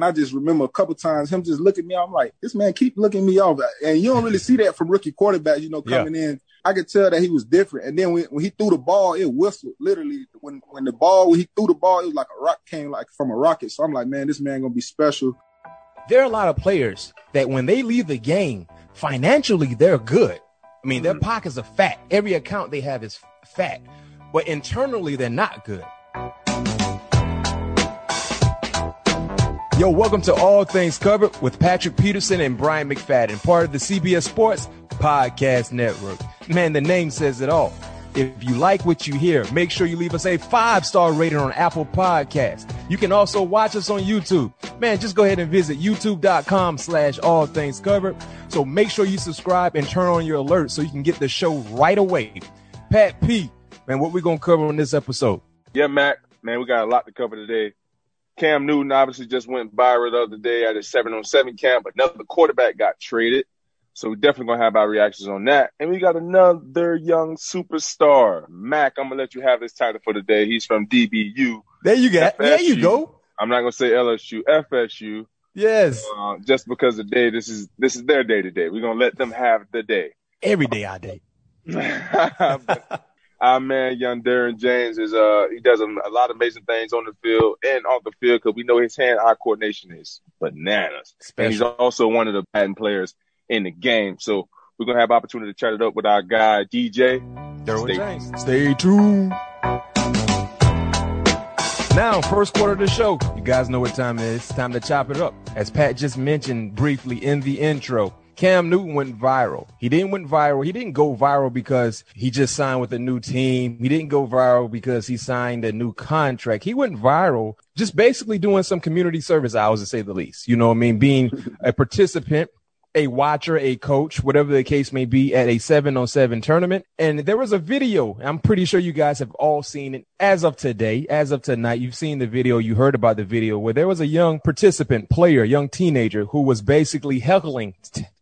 And I just remember a couple times him just looking at me. I'm like, this man keep looking me off. And you don't really see that from rookie quarterbacks, you know, coming yeah. in. I could tell that he was different. And then when, when he threw the ball, it whistled. Literally, when when the ball, when he threw the ball, it was like a rock came like from a rocket. So I'm like, man, this man gonna be special. There are a lot of players that when they leave the game, financially they're good. I mean, mm-hmm. their pockets are fat. Every account they have is fat, but internally they're not good. Yo, welcome to All Things Covered with Patrick Peterson and Bryant McFadden, part of the CBS Sports Podcast Network. Man, the name says it all. If you like what you hear, make sure you leave us a five star rating on Apple Podcast. You can also watch us on YouTube. Man, just go ahead and visit youtube.com slash all things covered. So make sure you subscribe and turn on your alerts so you can get the show right away. Pat P, man, what we gonna cover on this episode? Yeah, Mac, man, we got a lot to cover today. Cam Newton obviously just went viral the other day at his seven on seven camp. Another quarterback got traded. So we're definitely gonna have our reactions on that. And we got another young superstar. Mac, I'm gonna let you have this title for the day. He's from DBU. There you go. There you go. I'm not gonna say LSU, FSU. Yes. Uh, just because the day this is this is their day today. We're gonna let them have the day. Every day our day. our man, young Derwin James, is uh he does a, a, lot of amazing things on the field and off the field because we know his hand-eye coordination is bananas. Special. And he's also one of the batting players in the game. So we're gonna have opportunity to chat it up with our guy DJ. Derwin Stay James. Stay tuned. Now, first quarter of the show. You guys know what time it is. It's time to chop it up. As Pat just mentioned briefly in the intro, Cam Newton went viral. He didn't went viral. He didn't go viral because he just signed with a new team. He didn't go viral because he signed a new contract. He went viral just basically doing some community service hours to say the least. You know what I mean? Being a participant a watcher, a coach, whatever the case may be, at a seven on seven tournament. And there was a video. I'm pretty sure you guys have all seen it as of today, as of tonight. You've seen the video. You heard about the video where there was a young participant, player, young teenager who was basically heckling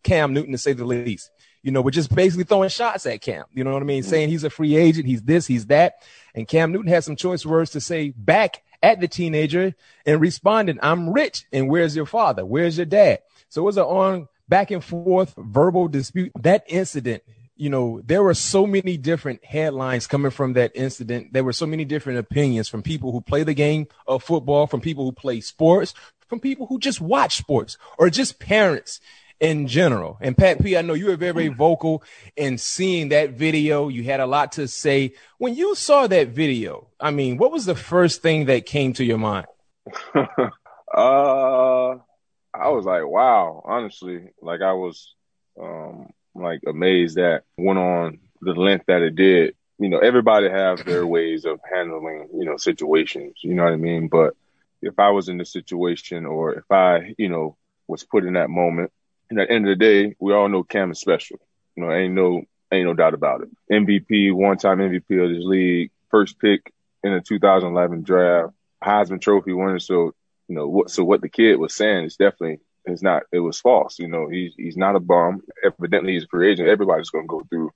Cam Newton to say the least. You know, we're just basically throwing shots at Cam. You know what I mean? Mm-hmm. Saying he's a free agent. He's this, he's that. And Cam Newton had some choice words to say back at the teenager and responded, I'm rich. And where's your father? Where's your dad? So it was an on back and forth verbal dispute. That incident, you know, there were so many different headlines coming from that incident. There were so many different opinions from people who play the game of football, from people who play sports, from people who just watch sports, or just parents in general. And Pat P, I know you were very very vocal in seeing that video. You had a lot to say. When you saw that video, I mean, what was the first thing that came to your mind? uh I was like, wow, honestly, like I was, um, like amazed that went on the length that it did. You know, everybody have their ways of handling, you know, situations, you know what I mean? But if I was in the situation or if I, you know, was put in that moment, and at the end of the day, we all know Cam is special. You know, ain't no, ain't no doubt about it. MVP, one time MVP of this league, first pick in the 2011 draft, Heisman Trophy winner. So you know what so what the kid was saying is definitely is not it was false you know he's he's not a bum evidently he's a free agent everybody's going to go through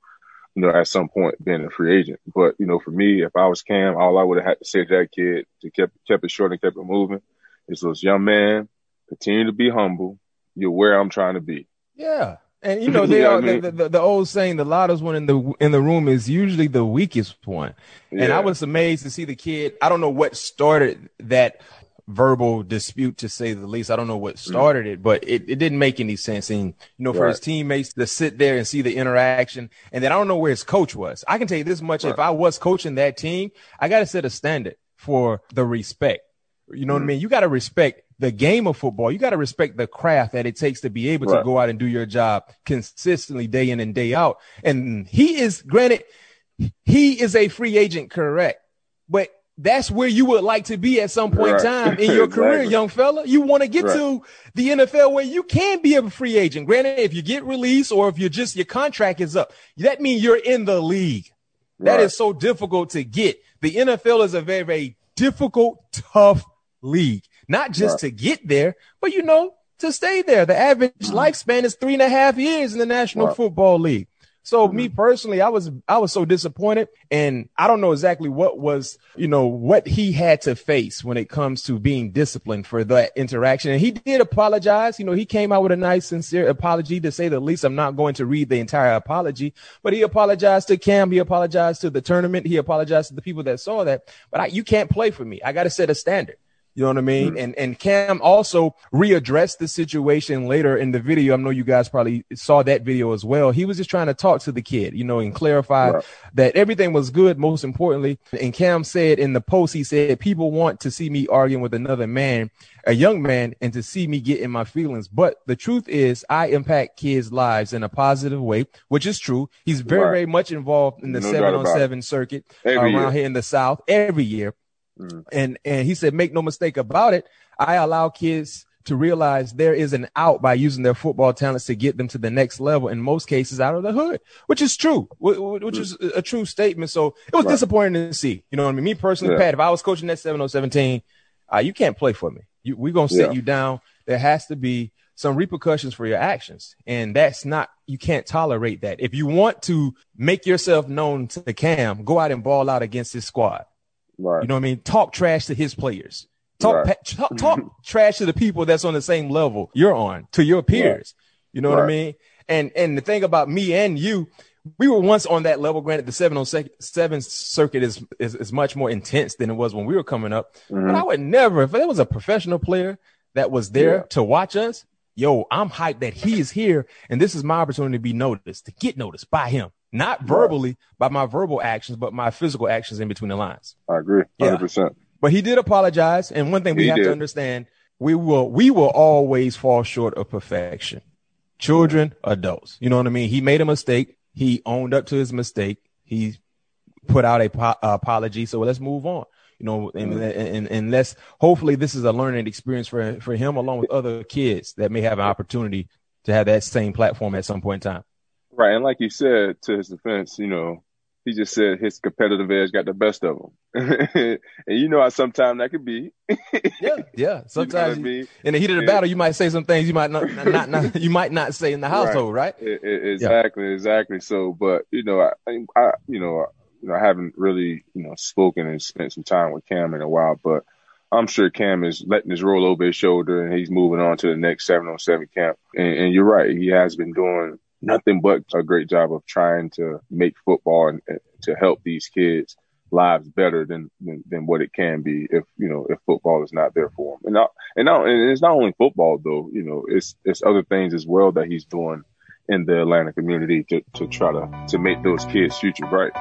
you know at some point being a free agent but you know for me if i was cam all i would have had to say to that kid to kept kept it short and kept it moving is this young man continue to be humble you're where i'm trying to be yeah And you know they are the, the, the, old saying, the loudest one in the in the room is usually the weakest one. Yeah. And I was amazed to see the kid. I don't know what started that verbal dispute to say the least. I don't know what mm. started it, but it, it didn't make any sense. And you know, for right. his teammates to sit there and see the interaction, and then I don't know where his coach was. I can tell you this much: right. if I was coaching that team, I got to set a standard for the respect. You know mm what I mm. mean? You got to respect the game of football. You got to respect the craft that it takes to be able right. to go out and do your job consistently day in and day out. And he is granted, he is a free agent, correct? But that's where you would like to be at some point right. in time in your exactly. career, young fella. You want to get right. to the NFL where you can be a free agent. Granted, if you get released or if you're just your contract is up, that means you're in the league. That is so difficult to get. The NFL is a very, very difficult, tough league. Not just to get there, but you know, to stay there. The average mm-hmm. lifespan is three and a half years in the National Football League. So mm-hmm. me personally, I was I was so disappointed, and I don't know exactly what was you know what he had to face when it comes to being disciplined for that interaction. And he did apologize. You know, he came out with a nice, sincere apology to say the least. I'm not going to read the entire apology, but he apologized to Cam. He apologized to the tournament. He apologized to the people that saw that. But I, you can't play for me. I got to set a standard. You know what I mean? Mm-hmm. And and Cam also readdressed the situation later in the video. I know you guys probably saw that video as well. He was just trying to talk to the kid, you know, and clarify right. that everything was good, most importantly. And Cam said in the post, he said, people want to see me arguing with another man, a young man, and to see me get in my feelings. But the truth is I impact kids' lives in a positive way, which is true. He's very, right. very much involved in the no seven on seven circuit every around year. here in the South every year. Mm. And and he said, make no mistake about it. I allow kids to realize there is an out by using their football talents to get them to the next level. In most cases, out of the hood, which is true, which is a true statement. So it was right. disappointing to see. You know what I mean? Me personally, yeah. Pat, if I was coaching that 7017, uh, you can't play for me. You, we're gonna set yeah. you down. There has to be some repercussions for your actions. And that's not, you can't tolerate that. If you want to make yourself known to Cam, go out and ball out against his squad. Right. You know what I mean? Talk trash to his players. Talk right. pa- talk, talk trash to the people that's on the same level you're on, to your peers. Right. You know what I mean? And and the thing about me and you, we were once on that level. Granted, the 707 circuit is, is, is much more intense than it was when we were coming up. Mm-hmm. But I would never, if there was a professional player that was there yeah. to watch us, yo, I'm hyped that he is here, and this is my opportunity to be noticed, to get noticed by him not verbally by my verbal actions, but my physical actions in between the lines. I agree, hundred yeah. percent. But he did apologize, and one thing we he have did. to understand: we will we will always fall short of perfection. Children, adults, you know what I mean. He made a mistake. He owned up to his mistake. He put out a po- apology. So let's move on. You know, and, mm-hmm. and, and let's hopefully this is a learning experience for for him along with other kids that may have an opportunity to have that same platform at some point in time. Right, and like you said, to his defense, you know, he just said his competitive edge got the best of him, and you know how sometimes that could be. yeah, yeah. Sometimes you know you, in the heat of the battle, you might say some things you might not, not, not you might not say in the household, right? right? It, it, exactly, yeah. exactly. So, but you know, I, I, you know, you know, I haven't really, you know, spoken and spent some time with Cam in a while, but I'm sure Cam is letting his roll over his shoulder and he's moving on to the next seven on seven camp. And, and you're right, he has been doing nothing but a great job of trying to make football and, and to help these kids lives better than, than, than what it can be if you know if football is not there for them. And not, and and it's not only football though. You know, it's it's other things as well that he's doing in the Atlanta community to to try to to make those kids' future bright.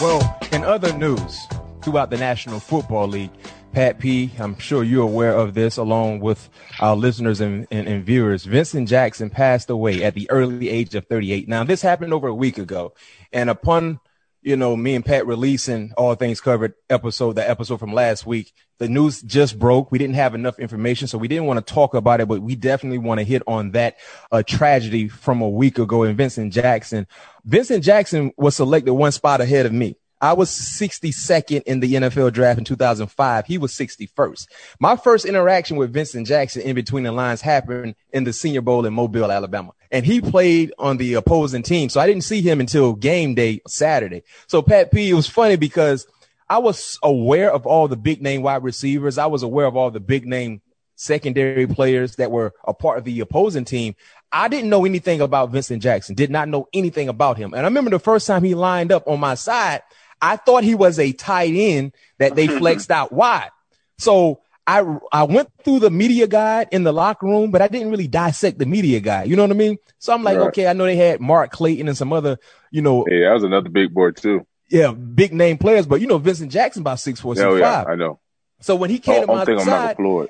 Well, in other news, throughout the National Football League, Pat P, I'm sure you're aware of this along with our listeners and, and, and, viewers. Vincent Jackson passed away at the early age of 38. Now, this happened over a week ago. And upon, you know, me and Pat releasing All Things Covered episode, the episode from last week, the news just broke. We didn't have enough information, so we didn't want to talk about it, but we definitely want to hit on that uh, tragedy from a week ago in Vincent Jackson. Vincent Jackson was selected one spot ahead of me. I was 62nd in the NFL draft in 2005. He was 61st. My first interaction with Vincent Jackson in between the lines happened in the Senior Bowl in Mobile, Alabama. And he played on the opposing team. So I didn't see him until game day Saturday. So Pat P, it was funny because I was aware of all the big name wide receivers. I was aware of all the big name secondary players that were a part of the opposing team. I didn't know anything about Vincent Jackson, did not know anything about him. And I remember the first time he lined up on my side, I thought he was a tight end that they flexed out wide. So I I went through the media guide in the locker room, but I didn't really dissect the media guide. You know what I mean? So I'm like, right. okay, I know they had Mark Clayton and some other, you know. Yeah, that was another big boy too. Yeah, big name players, but you know Vincent Jackson about six four, six oh, yeah, five. I know. So when he came oh, to my side, Floyd.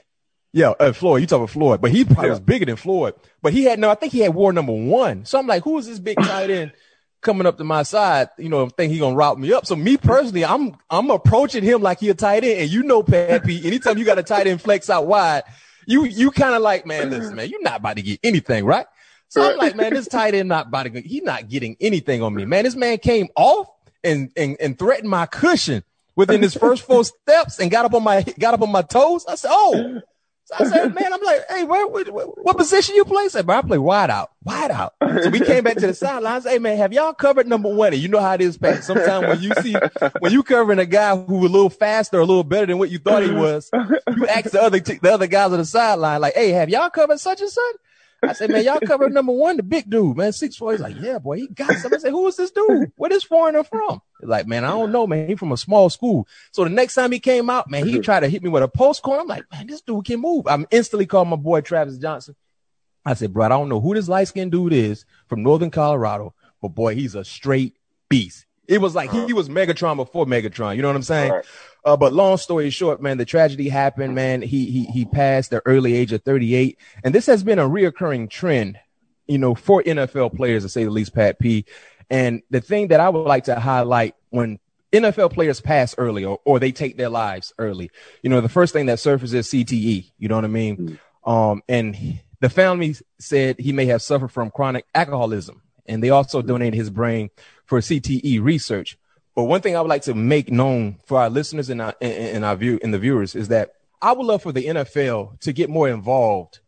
Yeah, uh, Floyd. You talking about Floyd, but he probably yeah. was bigger than Floyd. But he had no. I think he had war number one. So I'm like, who is this big tight end coming up to my side? You know, think he gonna route me up. So me personally, I'm I'm approaching him like he a tight end, and you know, Pappy. Anytime you got a tight end flex out wide, you you kind of like, man, listen, man, you're not about to get anything, right? So I'm like, man, this tight end not about to. He's not getting anything on me, man. This man came off and and and threatened my cushion within his first four steps and got up on my got up on my toes. I said, oh. So I said, man, I'm like, hey, where, where, what position you play? I said, bro, I play wide out, wide out. So we came back to the sidelines. Hey, man, have y'all covered number one? And you know how it is, Pat. Sometimes when you see, when you covering a guy who a little faster, a little better than what you thought he was, you ask the other, the other guys on the sideline, like, hey, have y'all covered such and such? I said, man, y'all covered number one, the big dude, man, six four. He's like, yeah, boy, he got some. I said, who is this dude? Where this foreigner from? He's like, man, I don't know, man. He from a small school. So the next time he came out, man, he mm-hmm. tried to hit me with a post corner. I'm like, man, this dude can move. I'm instantly called my boy Travis Johnson. I said, bro, I don't know who this light skinned dude is from Northern Colorado, but boy, he's a straight beast. It was like he was Megatron before Megatron. You know what I'm saying? Right. Uh, but long story short, man, the tragedy happened, man. He he he passed the early age of 38, and this has been a reoccurring trend, you know, for NFL players to say the least. Pat P. And the thing that I would like to highlight when NFL players pass early or, or they take their lives early, you know, the first thing that surfaces is CTE. You know what I mean? Mm-hmm. Um, and the family said he may have suffered from chronic alcoholism, and they also donated his brain for CTE research. But one thing I would like to make known for our listeners and our, and our view and the viewers is that I would love for the NFL to get more involved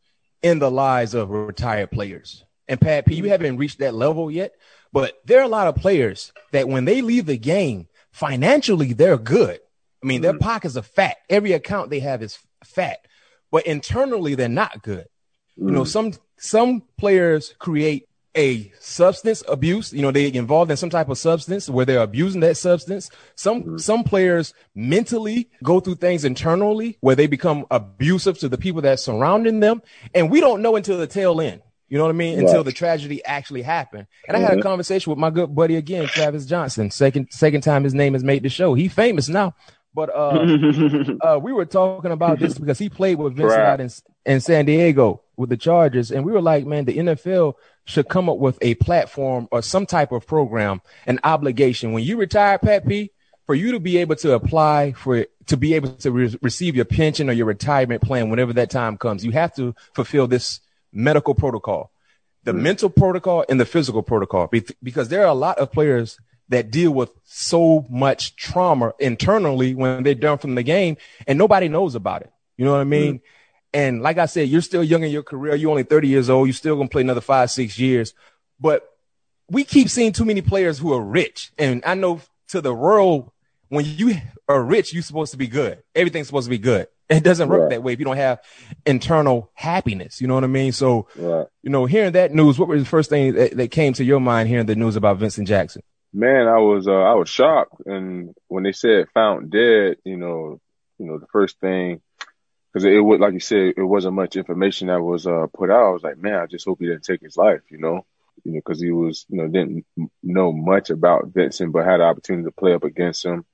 in the lives of retired players. And Pat P, you haven't reached that level yet, but there are a lot of players that when they leave the game, financially they're good. I mean, their mm-hmm. pockets are fat. Every account they have is fat, but internally they're not good. You know, mm. some some players create a substance abuse you know they involved in some type of substance where they're abusing that substance some mm-hmm. some players mentally go through things internally where they become abusive to the people that surrounding them and we don't know until the tail end you know what i mean right. until the tragedy actually happened and mm-hmm. i had a mm-hmm. conversation with my good buddy again travis johnson second second time his name has made the show he famous now but uh, uh, we were talking about this because he played with Vincent right. out in, in San Diego with the Chargers, and we were like, man, the NFL should come up with a platform or some type of program, an obligation. When you retire, Pat P, for you to be able to apply for to be able to re- receive your pension or your retirement plan whenever that time comes, you have to fulfill this medical protocol, the mm-hmm. mental protocol and the physical protocol, Be- because there are a lot of players that deal with so much trauma internally when they're done from the game and nobody knows about it. You know what I mean? Mm-hmm. And like I said, you're still young in your career. You're only 30 years old. You're still going to play another five, six years. But we keep seeing too many players who are rich. And I know to the world, when you are rich, you're supposed to be good. Everything's supposed to be good. It doesn't work right. that way if you don't have internal happiness. You know what I mean? So, right. you know, hearing that news, what was the first thing that, that, came to your mind hearing the news about Vincent Jackson? Man, I was uh, I was shocked, and when they said found dead, you know, you know, the first thing because it would, like you said, it wasn't much information that was uh, put out. I was like, man, I just hope he didn't take his life, you know, you know, because he was, you know, didn't know much about Vincent, but had the opportunity to play up against him,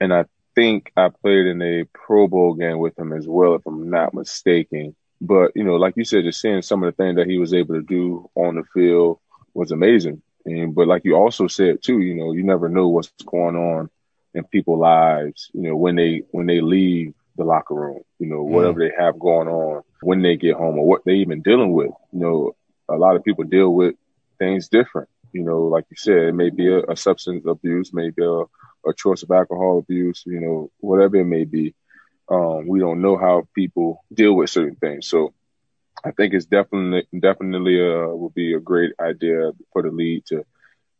and I think I played in a Pro Bowl game with him as well, if I'm not mistaken. But you know, like you said, just seeing some of the things that he was able to do on the field was amazing. And but like you also said too, you know, you never know what's going on in people's lives, you know, when they when they leave the locker room, you know, whatever mm. they have going on when they get home or what they even dealing with. You know, a lot of people deal with things different. You know, like you said, it may be a, a substance abuse, maybe a, a choice of alcohol abuse, you know, whatever it may be. Um, we don't know how people deal with certain things. So I think it's definitely, definitely, uh, would be a great idea for the league to,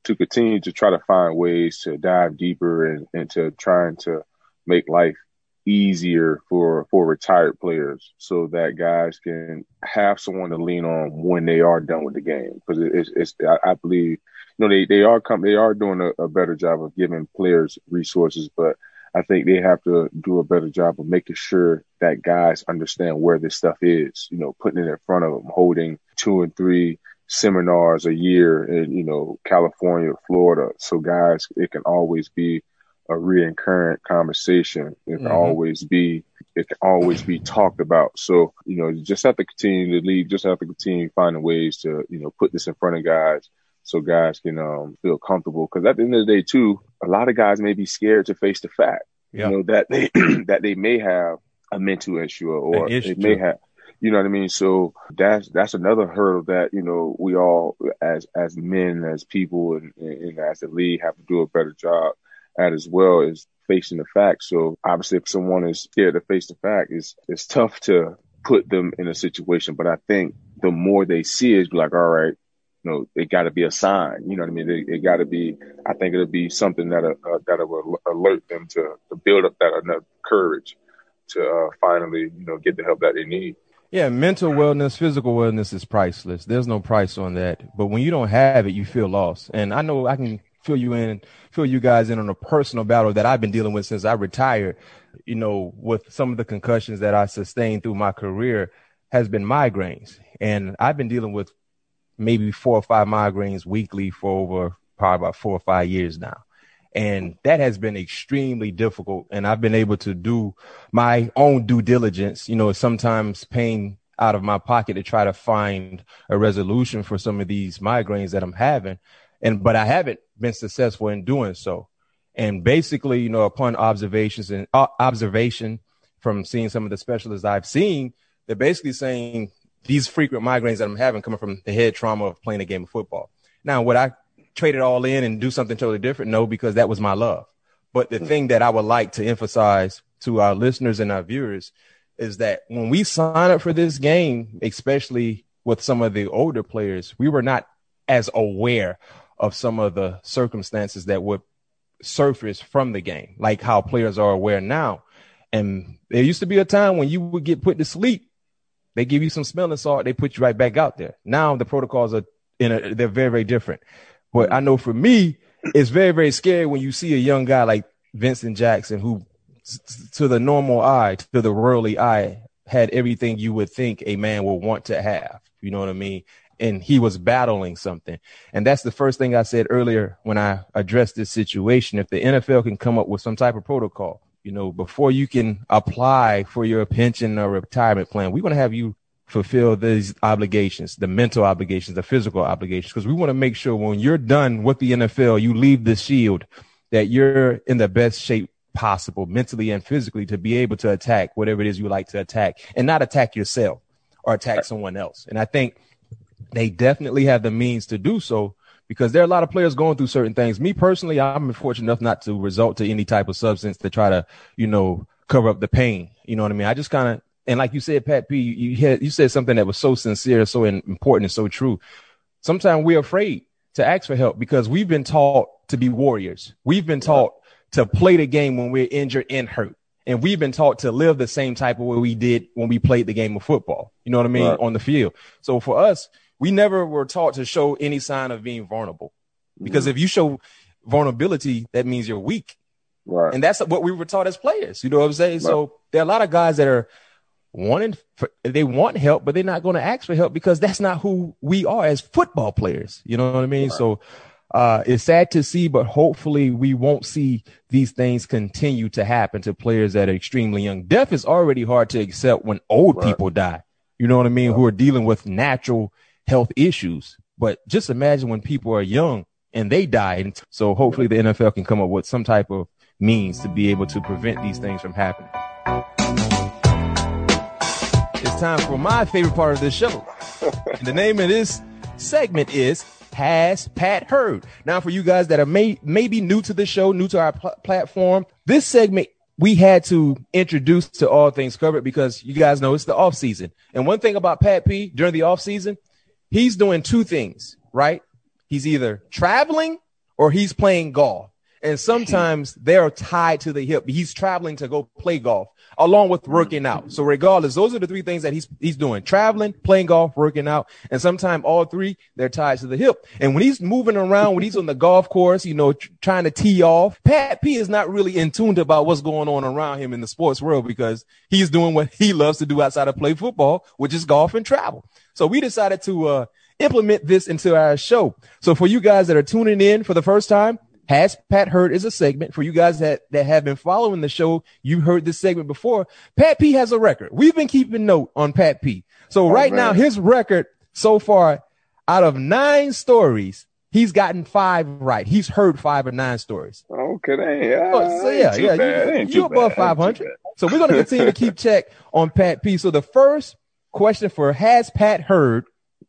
to continue to try to find ways to dive deeper and, and to trying to make life easier for for retired players so that guys can have someone to lean on when they are done with the game. Because it's, it's I, I, believe you know they they are come they are doing a, a, better job of giving players resources but I think they have to do a better job of making sure that guys understand where this stuff is you know putting it in front of them holding two and three seminars a year in you know California Florida so guys it can always be a recurrent conversation. It can mm-hmm. always be it can always be talked about. So, you know, you just have to continue to lead, just have to continue finding ways to, you know, put this in front of guys so guys can um, feel comfortable. Because at the end of the day, too, a lot of guys may be scared to face the fact, you know, that they that they may have a mental issue or they may have. You know what I mean? So that's that's another hurdle that you know we all as as men, as people, and, and as the league have to do a better job at as well is facing the facts. So obviously, if someone is scared to face the fact, it's it's tough to put them in a situation. But I think the more they see it, like, all right, you know, it got to be a sign. You know what I mean? It, it got to be. I think it'll be something that uh, that will alert them to to build up that enough courage to uh, finally, you know, get the help that they need. Yeah, mental wellness, physical wellness is priceless. There's no price on that. But when you don't have it, you feel lost. And I know I can fill you in, fill you guys in on a personal battle that I've been dealing with since I retired. You know, with some of the concussions that I sustained through my career has been migraines. And I've been dealing with maybe four or five migraines weekly for over probably about four or five years now. And that has been extremely difficult. And I've been able to do my own due diligence, you know, sometimes paying out of my pocket to try to find a resolution for some of these migraines that I'm having. And, but I haven't been successful in doing so. And basically, you know, upon observations and uh, observation from seeing some of the specialists I've seen, they're basically saying these frequent migraines that I'm having coming from the head trauma of playing a game of football. Now, would I trade it all in and do something totally different? No, because that was my love. But the thing that I would like to emphasize to our listeners and our viewers is that when we sign up for this game, especially with some of the older players, we were not as aware of some of the circumstances that would surface from the game, like how players are aware now. And there used to be a time when you would get put to sleep. They give you some smelling salt, they put you right back out there. Now the protocols are in a, they're very, very different. But I know for me, it's very, very scary when you see a young guy like Vincent Jackson, who to the normal eye, to the worldly eye, had everything you would think a man would want to have. You know what I mean? And he was battling something. And that's the first thing I said earlier when I addressed this situation. If the NFL can come up with some type of protocol, you know, before you can apply for your pension or retirement plan, we want to have you fulfill these obligations, the mental obligations, the physical obligations, because we want to make sure when you're done with the NFL, you leave the shield that you're in the best shape possible mentally and physically to be able to attack whatever it is you like to attack and not attack yourself or attack someone else. And I think they definitely have the means to do so because there are a lot of players going through certain things. Me personally, I'm fortunate enough not to resort to any type of substance to try to, you know, cover up the pain. You know what I mean? I just kind of, and like you said, Pat P, you had, you said something that was so sincere, so important, and so true. Sometimes we're afraid to ask for help because we've been taught to be warriors. We've been taught to play the game when we're injured and hurt. And we've been taught to live the same type of way we did when we played the game of football. You know what I mean? Right. On the field. So for us, we never were taught to show any sign of being vulnerable because mm-hmm. if you show vulnerability, that means you're weak. Right. And that's what we were taught as players. You know what I'm saying? Right. So there are a lot of guys that are wanting, for, they want help, but they're not going to ask for help because that's not who we are as football players. You know what I mean? Right. So, uh, it's sad to see, but hopefully we won't see these things continue to happen to players that are extremely young. Death is already hard to accept when old people die. You know what I mean? Who are dealing with natural health issues. But just imagine when people are young and they die. And so hopefully the NFL can come up with some type of means to be able to prevent these things from happening. It's time for my favorite part of this show. the name of this segment is Has Pat Heard? Now, for you guys that are may, maybe new to the show, new to our pl- platform, this segment we had to introduce to all things covered because you guys know it's the off season. And one thing about Pat P during the off season, he's doing two things, right? He's either traveling or he's playing golf. and sometimes they're tied to the hip. He's traveling to go play golf along with working out. So regardless, those are the three things that he's he's doing: traveling, playing golf, working out, and sometimes all three they're tied to the hip. And when he's moving around, when he's on the golf course, you know, tr- trying to tee off, Pat P is not really in tune about what's going on around him in the sports world because he's doing what he loves to do outside of play football, which is golf and travel. So we decided to uh, implement this into our show. So for you guys that are tuning in for the first time, has Pat heard is a segment for you guys that, that have been following the show. You heard this segment before. Pat P has a record. We've been keeping note on Pat P. So oh, right now, his record so far out of nine stories, he's gotten five right. He's heard five or nine stories. Okay. Yeah. Oh, so yeah, yeah. Bad. You, are above 500. So we're going to continue to keep check on Pat P. So the first question for has Pat heard?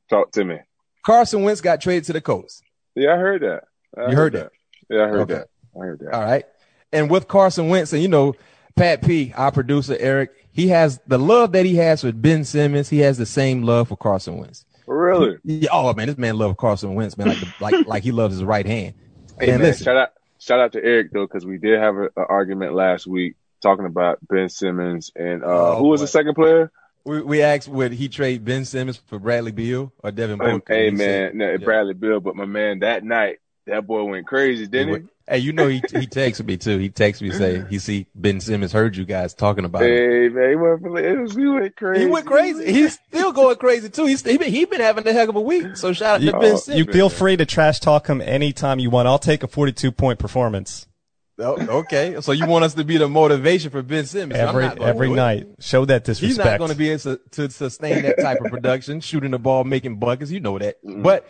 Talk to me. Carson Wentz got traded to the Colts. Yeah, I heard that. I you heard, heard that. that. Yeah, I heard okay. that. I heard that. All right. And with Carson Wentz, and you know, Pat P, our producer Eric, he has the love that he has for Ben Simmons. He has the same love for Carson Wentz. Really? He, oh man, this man loves Carson Wentz, man, like the, like like he loves his right hand. Hey man, shout out shout out to Eric though, because we did have an argument last week talking about Ben Simmons and uh, oh, who was boy. the second player? We, we asked would he trade Ben Simmons for Bradley Beal or Devin Booker? Hey, man, no, yeah. Bradley Beal, but my man that night that boy went crazy, didn't he? Hey, you know he he texted me too. He texted me say he see Ben Simmons heard you guys talking about hey, man, he went, it was, he went crazy. He went crazy. He's still going crazy too. He's he been, he been having a heck of a week. So shout out you, to Ben Simmons. You feel free to trash talk him anytime you want. I'll take a 42 point performance. Oh, okay, so you want us to be the motivation for Ben Simmons every every night? Show that disrespect. He's not going to be able to, to sustain that type of production, shooting the ball, making buckets. You know that, mm-hmm. but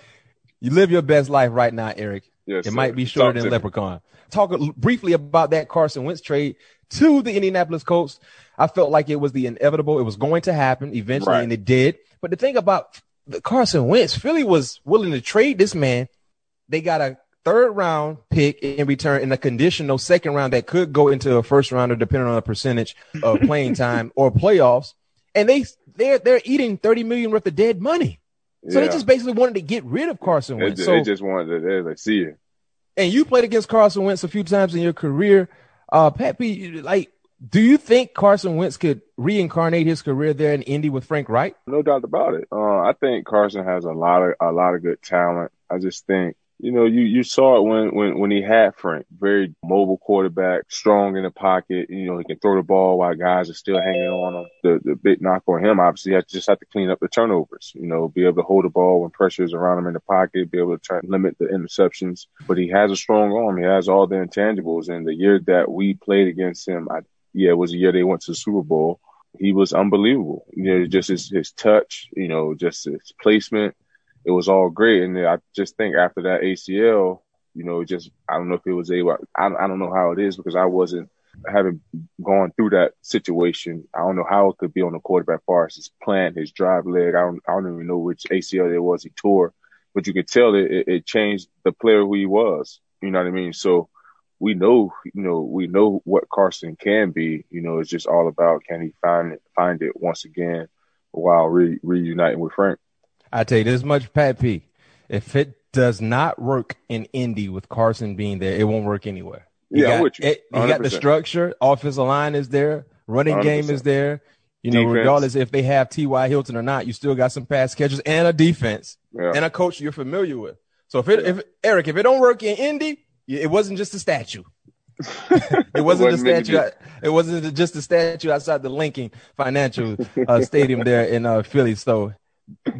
you live your best life right now, Eric. Yes, it sir. might be shorter Talk than Leprechaun. Talk briefly about that Carson Wentz trade to the Indianapolis Colts. I felt like it was the inevitable. It was going to happen eventually, right. and it did. But the thing about the Carson Wentz, Philly was willing to trade this man. They got a third round pick in return in a conditional second round that could go into a first rounder depending on the percentage of playing time or playoffs. And they they're they're eating 30 million worth of dead money. So yeah. they just basically wanted to get rid of Carson Wentz. They, so, they just wanted to see it. And you played against Carson Wentz a few times in your career. Uh, Pat P, like, do you think Carson Wentz could reincarnate his career there in Indy with Frank Reich? No doubt about it. Uh, I think Carson has a lot of a lot of good talent. I just think you know, you, you saw it when, when, when he had Frank, very mobile quarterback, strong in the pocket. You know, he can throw the ball while guys are still hanging on him. The, the big knock on him, obviously, you just have to clean up the turnovers, you know, be able to hold the ball when pressure is around him in the pocket, be able to try limit the interceptions. But he has a strong arm. He has all the intangibles. And the year that we played against him, I, yeah, it was a year they went to the Super Bowl. He was unbelievable. You know, just his, his touch, you know, just his placement it was all great. And I just think after that ACL, you know, just I don't know if it was able. I I don't know how it is because I wasn't having gone through that situation. I don't know how it could be on the quarterback far as his plant, his drive leg. I don't I don't even know which ACL it was he tore, but you could tell it, it, it changed the player who he was. You know what I mean? So we know, you know, we know what Carson can be. You know, it's just all about can he find it, find it once again while re- reuniting with Frank. I tell you this much, Pat P. If it does not work in Indy with Carson being there, it won't work anywhere. You yeah, got, you. It, you got the structure. Offensive line is there. Running 100%. game is there. You know, defense. regardless if they have T.Y. Hilton or not, you still got some pass catchers and a defense yeah. and a coach you're familiar with. So if it, yeah. if Eric, if it don't work in Indy, it wasn't just a statue. it wasn't the statue. It wasn't just a statue outside the Lincoln Financial uh, Stadium there in uh, Philly. So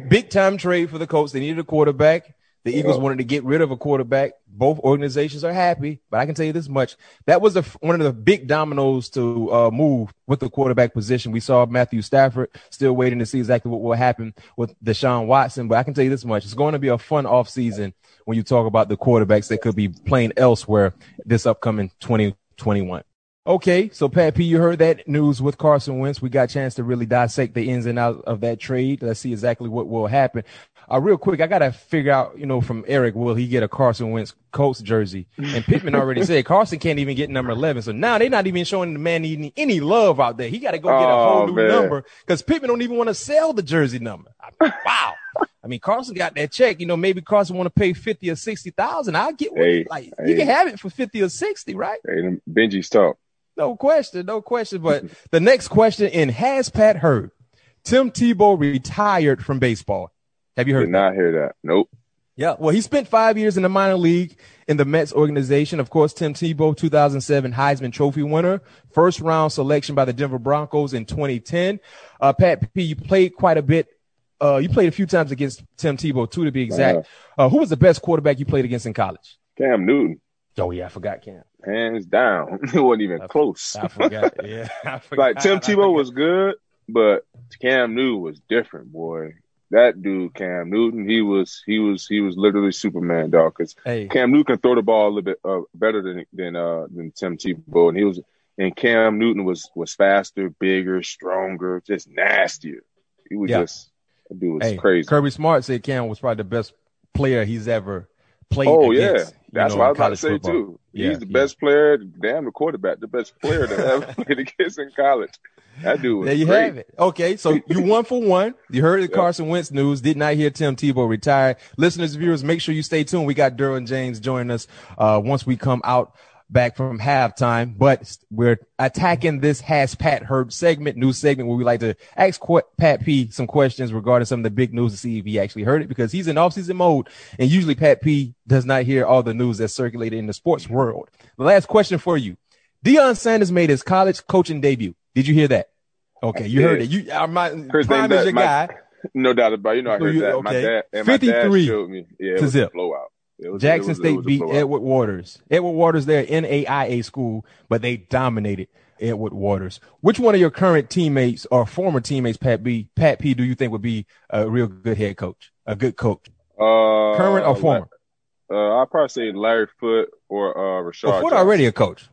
big time trade for the Colts. They needed a quarterback. The Eagles wanted to get rid of a quarterback. Both organizations are happy, but I can tell you this much: that was the, one of the big dominoes to uh, move with the quarterback position. We saw Matthew Stafford still waiting to see exactly what will happen with Deshaun Watson, but I can tell you this much: it's going to be a fun off season when you talk about the quarterbacks that could be playing elsewhere this upcoming 2021. Okay, so Pat P, you heard that news with Carson Wentz. We got a chance to really dissect the ins and outs of that trade. Let's see exactly what will happen. Uh, real quick, I gotta figure out, you know, from Eric, will he get a Carson Wentz Colts jersey? And Pittman already said Carson can't even get number eleven. So now they're not even showing the man any, any love out there. He got to go get a whole oh, new man. number because Pittman don't even want to sell the jersey number. Wow. I mean, Carson got that check. You know, maybe Carson want to pay fifty or sixty thousand. I'll get Hey, like hey. you can have it for fifty or sixty, right? Hey, Benji's talk. No question, no question. But the next question in has Pat heard Tim Tebow retired from baseball? Have you heard? Did heard? not hear that. Nope. Yeah. Well, he spent five years in the minor league in the Mets organization. Of course, Tim Tebow, 2007 Heisman Trophy winner, first round selection by the Denver Broncos in 2010. Uh, Pat P, you played quite a bit. Uh, you played a few times against Tim Tebow, too, to be exact. Uh, who was the best quarterback you played against in college? Cam Newton, Oh yeah, I forgot Cam. Hands down. it wasn't even close. I forgot. Yeah, I forgot. like Tim Tebow was good, but Cam Newton was different, boy. That dude, Cam Newton, he was he was he was literally Superman, dog. Because Hey, Cam Newton can throw the ball a little bit uh, better than than uh than Tim Tebow, and he was and Cam Newton was was faster, bigger, stronger, just nastier. He was Yeah. just that dude was hey, crazy. Kirby Smart said Cam was probably the best player he's ever played. Oh yeah, against, you that's know, what I was about to say football. too. Yeah, He's the yeah. best player, damn the quarterback, the best player to ever played against in college. That dude There you great. have it. Okay, so you one for one. You heard the Carson Wentz news. Did not hear Tim Tebow retire. Listeners, viewers, make sure you stay tuned. We got Derwin James joining us uh, once we come out back from halftime. But we're attacking this Has Pat Heard segment, new segment where we like to ask Qu- Pat P some questions regarding some of the big news to see if he actually heard it because he's in off-season mode. And usually Pat P does not hear all the news that's circulated in the sports world. The last question for you. Deion Sanders made his college coaching debut. Did you hear that? Okay, you heard it. You, my Chris, prime is your my- guy. No doubt about it. You know, I heard you- that. My okay. dad and my dad 53 showed me. Yeah, it to was a blowout. Was, Jackson was, State beat. Edward Waters. Edward Waters, they're NAIA school, but they dominated Edward Waters. Which one of your current teammates or former teammates, Pat B, Pat P, do you think would be a real good head coach, a good coach, Uh, current or former? Uh, I'd probably say Larry Foote or uh, Rashard. Oh, Ford Johnson. already a coach.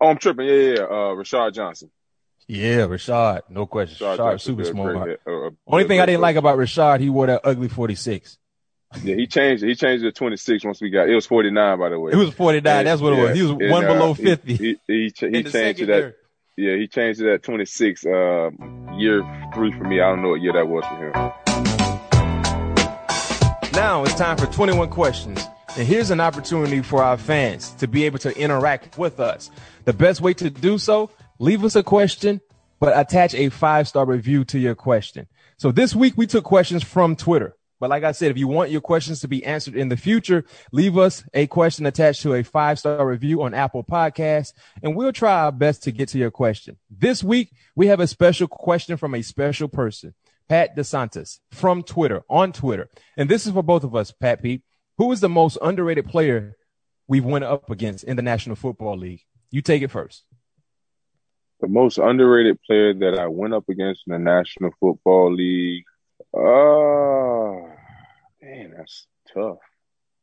Oh, I'm tripping. Yeah, yeah, yeah. Uh, Rashad Johnson. Yeah, Rashad, no question. Rashard Rashad, super smart. uh, Only thing I didn't coach. like about Rashad, he wore that ugly 46. Yeah, he changed it. He changed it to 26 once we got. It was 49, by the way. It was 49. That's what it was. He was And, one uh, below 50. He he, ch- he changed it at yeah. He changed it at 26. Uh, year three for me. I don't know what year that was for him. Now it's time for 21 questions. And here's an opportunity for our fans to be able to interact with us. The best way to do so, leave us a question, but attach a five star review to your question. So this week we took questions from Twitter. But like I said, if you want your questions to be answered in the future, leave us a question attached to a five star review on Apple Podcasts, and we'll try our best to get to your question. This week, we have a special question from a special person, Pat DeSantis from Twitter, on Twitter. And this is for both of us, Pat Pete. Who is the most underrated player we've went up against in the National Football League? You take it first. The most underrated player that I went up against in the National Football League. Uh, man, that's tough.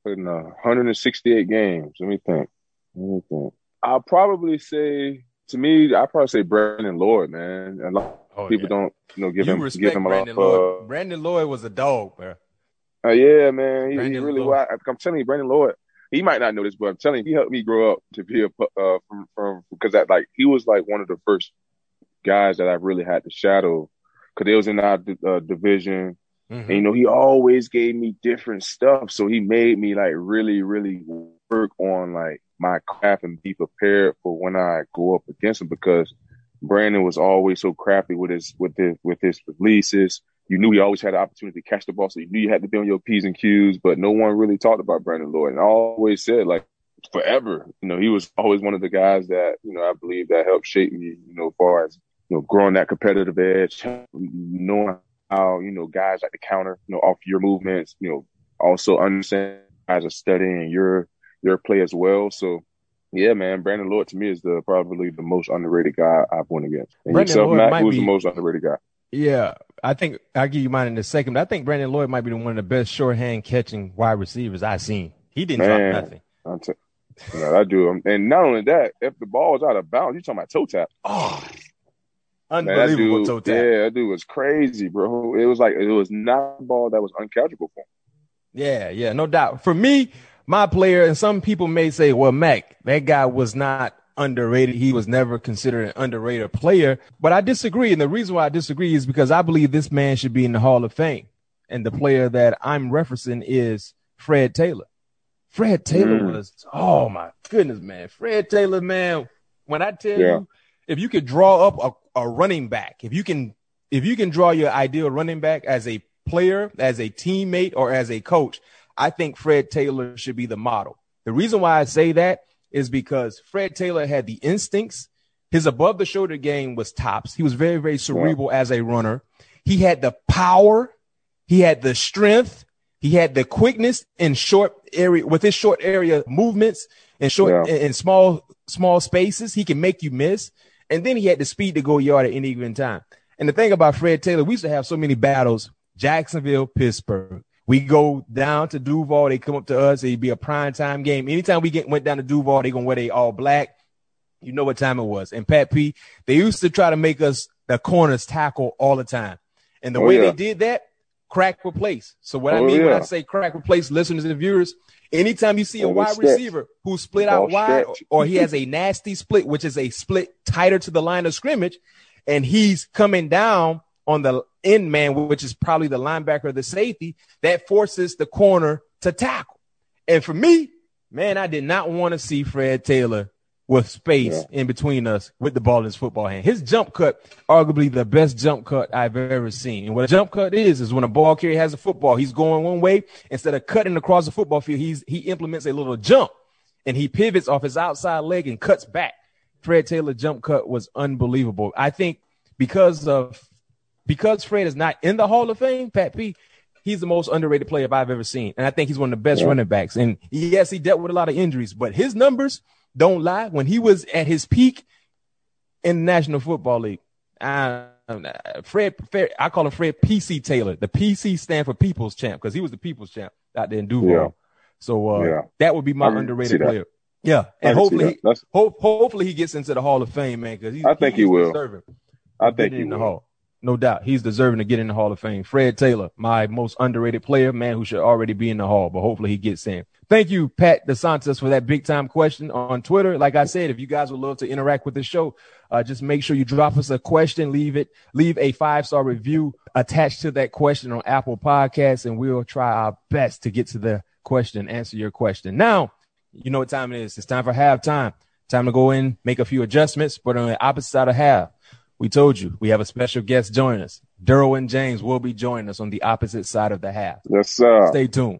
In uh, 168 games. Let me think. Let me think. I'll probably say, to me, I'll probably say Brandon Lloyd, man. A lot of people don't, you know, give you him, give him a lot Brandon Lloyd. uh, Brandon Lloyd was a dog, bro. Uh, yeah, man. He, he really was. I'm telling you, Brandon Lloyd. He might not know this, but I'm telling you, he helped me grow up to be a uh from from because that like he was like one of the first guys that I really had to shadow because it was in our uh, division, Mhm. and you know he always gave me different stuff, so he made me like really really work on like my craft and be prepared for when I go up against him because Brandon was always so crafty with his with his with his releases you knew he always had an opportunity to catch the ball, so you knew you had to be on your P's and Q's, but no one really talked about Brandon Lloyd. And I always said, like, forever, you know, he was always one of the guys that, you know, I believe that helped shape me, you know, far as, you know, growing that competitive edge, knowing how, you know, guys like to counter, you know, off your movements, you know, also understand guys are studying your, your play as well. So, yeah, man, Brandon Lloyd to me is the probably the most underrated guy I've won against. And Brandon yourself, Lloyd Matt, might who's be- the most underrated guy? Yeah, I think I'll give you mine in a second. But I think Brandon Lloyd might be the one of the best shorthand catching wide receivers I've seen. He didn't Man. drop nothing. I'm t- yeah, I do. And not only that, if the ball is out of bounds, you're talking about toe tap. Oh, Man, unbelievable dude. Yeah, that dude was crazy, bro. It was like it was not a ball that was uncatchable for him. Yeah, yeah, no doubt. For me, my player, and some people may say, well, Mac, that guy was not underrated. He was never considered an underrated player. But I disagree. And the reason why I disagree is because I believe this man should be in the Hall of Fame. And the player that I'm referencing is Fred Taylor. Fred Taylor Mm. was, oh my goodness, man. Fred Taylor, man, when I tell Yeah. you, if you could draw up a, a running back, if you can, if you can draw your ideal running back as a player, as a teammate, or as a coach, I think Fred Taylor should be the model. The reason why I say that is because Fred Taylor had the instincts. His above the shoulder game was tops. He was very, very cerebral as a runner. He had the power. He had the strength. He had the quickness in short area with his short area movements and short Yeah. in, in small, small spaces. He can make you miss. And then he had the speed to go yard at any given time. And the thing about Fred Taylor, we used to have so many battles. Jacksonville, Pittsburgh. We go down to Duval. They come up to us. It'd be a prime time game. Anytime we get went down to Duval, they gonna wear they all black. You know what time it was. And Pat P, they used to try to make us the corners tackle all the time. And the Oh, way yeah. they did that, crack replace. So what I Oh, mean when I say crack replace, listeners and viewers, anytime you see a wide stretch. receiver who split out wide stretch. or he has a nasty split, which is a split tighter to the line of scrimmage, and he's coming down on the end man, which is probably the linebacker or the safety, that forces the corner to tackle. And for me, man, I did not want to see Fred Taylor with space in between us with the ball in his football hand. His jump cut, arguably the best jump cut I've ever seen. And what a jump cut is, is when a ball carrier has a football, he's going one way instead of cutting across the football field. He's he implements a little jump and he pivots off his outside leg and cuts back. Fred Taylor jump cut was unbelievable. I think because of because Fred is not in the Hall of Fame, Pat P, he's the most underrated player I've ever seen. And I think he's one of the best Yeah. running backs. And yes, he dealt with a lot of injuries, but his numbers don't lie. When he was at his peak in the National Football League, uh, Fred, Fred, I call him Fred PC Taylor. The PC stand for People's Champ because he was the People's Champ out there in Duval. Yeah. So uh, Yeah. that would be my I underrated player. Yeah, and hopefully, that. he, hopefully he gets into the Hall of Fame, man. Because I think he will. Deserving I think he in the. Hall. No doubt, he's deserving to get in the Hall of Fame. Fred Taylor, my most underrated player, man, who should already be in the Hall, but hopefully he gets in. Thank you, Pat DeSantis, for that big time question on Twitter. Like I said, if you guys would love to interact with the show, uh, just make sure you drop us a question, leave it, leave a five star review attached to that question on Apple Podcasts, and we'll try our best to get to the question, answer your question. Now, you know what time it is. It's time for halftime. Time to go in, make a few adjustments, but on the opposite side of half, we told you we have a special guest joining us. Derwin James will be joining us on the opposite side of the half. Yes, sir. Stay tuned.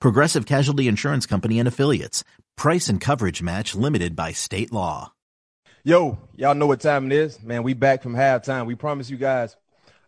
Progressive Casualty Insurance Company and Affiliates. Price and coverage match limited by state law. Yo, y'all know what time it is. Man, we back from halftime. We promise you guys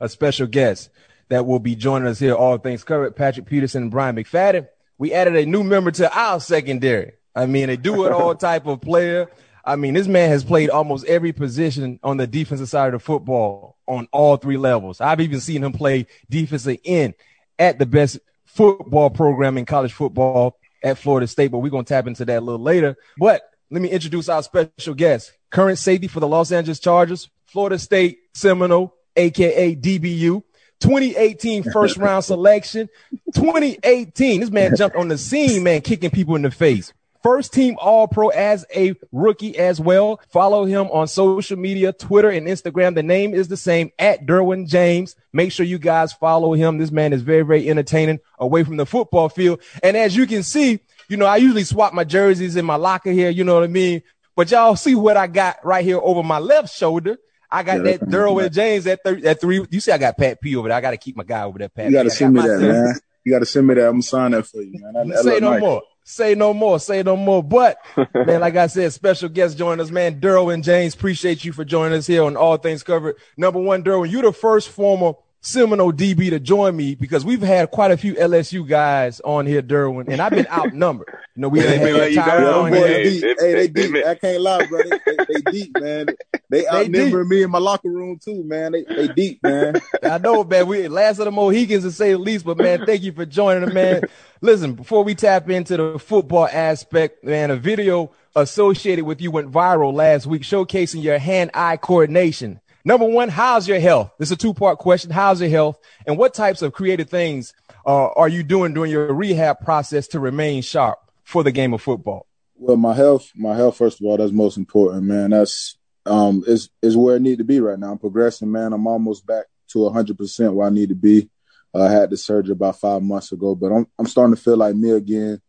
a special guest that will be joining us here, all things covered, Patrick Peterson and Bryant McFadden. We added a new member to our secondary. I mean, a do it all type of player. I mean, this man has played almost every position on the defensive side of the football on all three levels. I've even seen him play defensive end at the best football program in college football at Florida State, but we're going to tap into that a little later. But let me introduce our special guest, current safety for the Los Angeles Chargers, Florida State Seminole, aka DBU. 2018 first round selection. 2018. This man jumped on the scene, man, kicking people in the face. First team all pro as a rookie as well. Follow him on social media, Twitter and Instagram. The name is the same at Derwin James. Make sure you guys follow him. This man is very, very entertaining away from the football field. And as you can see, you know, I usually swap my jerseys in my locker here. You know what I mean? But y'all see what I got right here over my left shoulder. I got Yeah, that Derwin James at, th- at three. You see, I got Pat P over there. I got to keep my guy over there, Pat. You got to. I send me that, man. You got to send me that. I'm gonna sign that for you, man. That Say no nice. Say no more. Say no more. But man, like I said, special guest join us, man. Derwin James, appreciate you for joining us here on All Things Covered. Number one, Derwin, you're the first former Seminole DB to join me because we've had quite a few LSU guys on here, Derwin, and I've been outnumbered. You know, we done They had you Tyron down, here. they Hey, deep. they- Hey, they- they they- deep. I can't lie, bro. They, they, they deep, man. They outnumber me in my locker room too, man. They they deep, man. I know, man. We last of the Mohegans to say the least, but man, thank you for joining man. Listen, before we tap into the football aspect, man, a video associated with you went viral last week showcasing your hand-eye coordination. Number one, how's your health? This is a two-part question. How's your health? And what types of creative things uh, are you doing during your rehab process to remain sharp for the game of football? Well, my health, my health. First of all, that's most important, man. That's um, is is where I need to be right now. I'm progressing, man. I'm almost back to 100 percent where I need to be. Uh, I had the surgery about five months ago, but I'm I'm starting to feel like me again.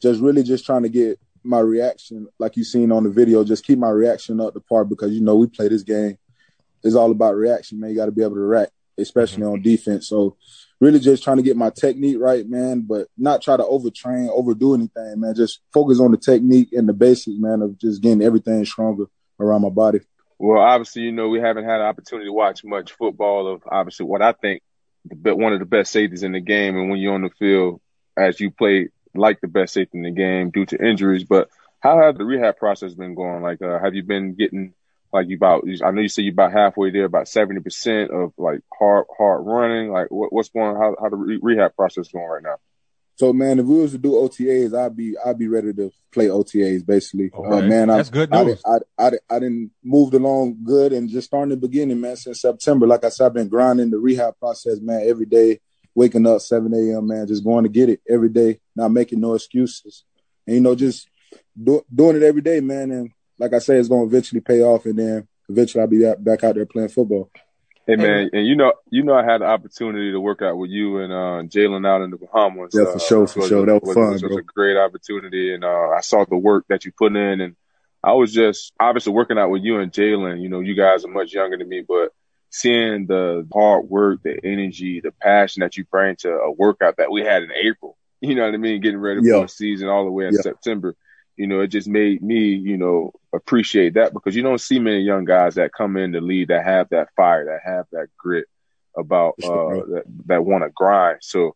Just really just trying to get my reaction, like you seen on the video, just keep my reaction up to par because you know we play this game. It's all about reaction, man. You got to be able to react, especially on defense. So really just trying to get my technique right, man, but not try to overtrain, overdo anything, man. Just focus on the technique and the basics, man, of just getting everything stronger around my body. Well, obviously, you know, we haven't had an opportunity to watch much football of obviously what I think the one of the best safeties in the game. And when you're on the field, as you play like the best safety in the game due to injuries, but how has the rehab process been going? Like, uh, have you been getting like you about? I know you said you about halfway there, about seventy percent of like hard hard running. Like, what, what's going? How how the re- rehab process going right now? So, man, if we was to do OTAs, I'd be I'd be ready to play OTAs. Basically, uh, Okay. man, That's I, good I, news. I, I, I didn't moved along good and just starting the beginning, man. Since September, like I said, I've been grinding the rehab process, man. Every day, waking up seven a.m., man, just going to get it every day, not making no excuses, and you know, just do, doing it every day, man. And like I say, it's going to eventually pay off, and then eventually I'll be back- back out there playing football. Hey man, and you know, you know, I had the opportunity to work out with you and uh, Jalen out in the Bahamas. Yeah, for uh, sure, which for was sure. That was fun, which bro. a great opportunity, and uh, I saw the work that you put in, and I was just obviously working out with you and Jalen. You know, you guys are much younger than me, but seeing the hard work, the energy, the passion that you bring to a workout that we had in April. You know what I mean? Getting ready Yeah. for a season all the way in Yeah. September. You know, it just made me, you know, appreciate that because you don't see many young guys that come in to lead that have that fire, that have that grit about uh that, that want to grind. So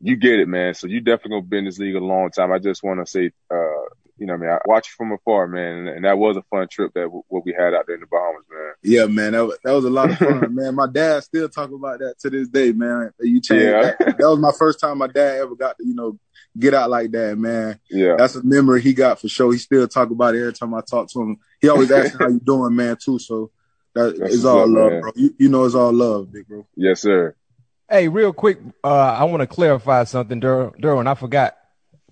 you get it, man. So you definitely gonna be in this league a long time. I just want to say, uh, you know, I mean, I watch you from afar, man, and, and that was a fun trip that w- what we had out there in the Bahamas, man. Yeah, man, that was, that was a lot of fun, man. My dad still talk about that to this day, man. You changed. Yeah. That, that was my first time my dad ever got to, you know, get out like that, man. Yeah, That's a memory he got for sure. He still talk about it every time I talk to him. He always asks how you doing, man, too. So that That's it's all up, love, man. bro. You, you know, it's all love, big bro. yes, sir. Hey, real quick, uh, I want to clarify something, Dur- Derwin. I forgot.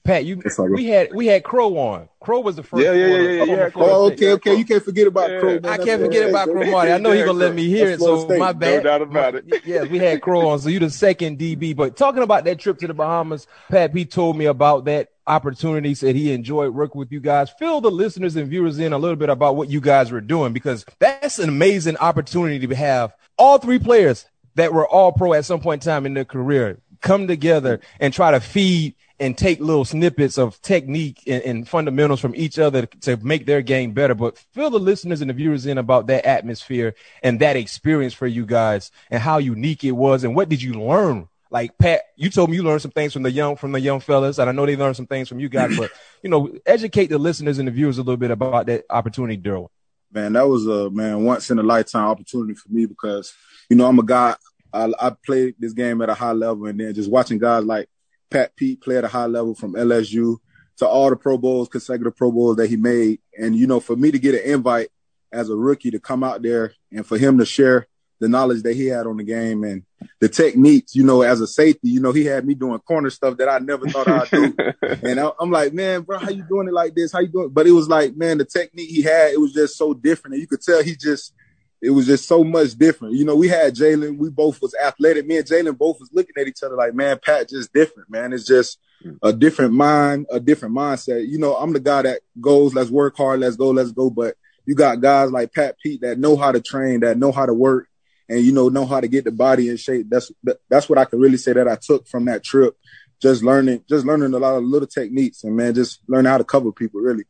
Pat, you right. we had we had Crow on. Crow was the first. Yeah, yeah, yeah, yeah, yeah. Oh, okay, okay. You can't forget about Yeah. Crow, man. I can't forget about. Crow Marty. I know he's gonna let me hear That's it, so State. my bad. No doubt about it. Yes, we had Crow on. So you the second DB. But talking about that trip to the Bahamas, Pat P told me about that opportunity. Said he enjoyed working with you guys. Fill the listeners and viewers in a little bit about what you guys were doing because that's an amazing opportunity to have all three players that were all pro at some point in time in their career come together and try to feed and take little snippets of technique and, and fundamentals from each other to make their game better. But fill the listeners and the viewers in about that atmosphere and that experience for you guys and how unique it was and what did you learn? Like Pat, you told me you learned some things from the young from the young fellas, and I know they learned some things from you guys. But you know, educate the listeners and the viewers a little bit about that opportunity, Daryl. man, that was a man once in a lifetime opportunity for me because you know I'm a guy. I, I played this game at a high level, and then just watching guys like Pat P play at a high level from LSU to all the Pro Bowls, consecutive Pro Bowls that he made, and you know for me to get an invite as a rookie to come out there and for him to share the knowledge that he had on the game and the techniques, you know, as a safety, you know, he had me doing corner stuff that I never thought I'd do. And I, I'm like, man, bro, how you doing it like this? How you doing? But it was like, man, the technique he had, it was just so different. And you could tell he just, it was just so much different. You know, we had Jalen, we both was athletic. Me and Jalen both was looking at each other like, man, Pat just different, man. It's just mm. a different mind, a different mindset. You know, I'm the guy that goes, let's work hard, let's go, let's go. But you got guys like Pat P that know how to train, that know how to work, and you know know how to get the body in shape. That's that's what I can really say that I took from that trip. just learning, just learning a lot of little techniques, and man, just learning how to cover people. Really.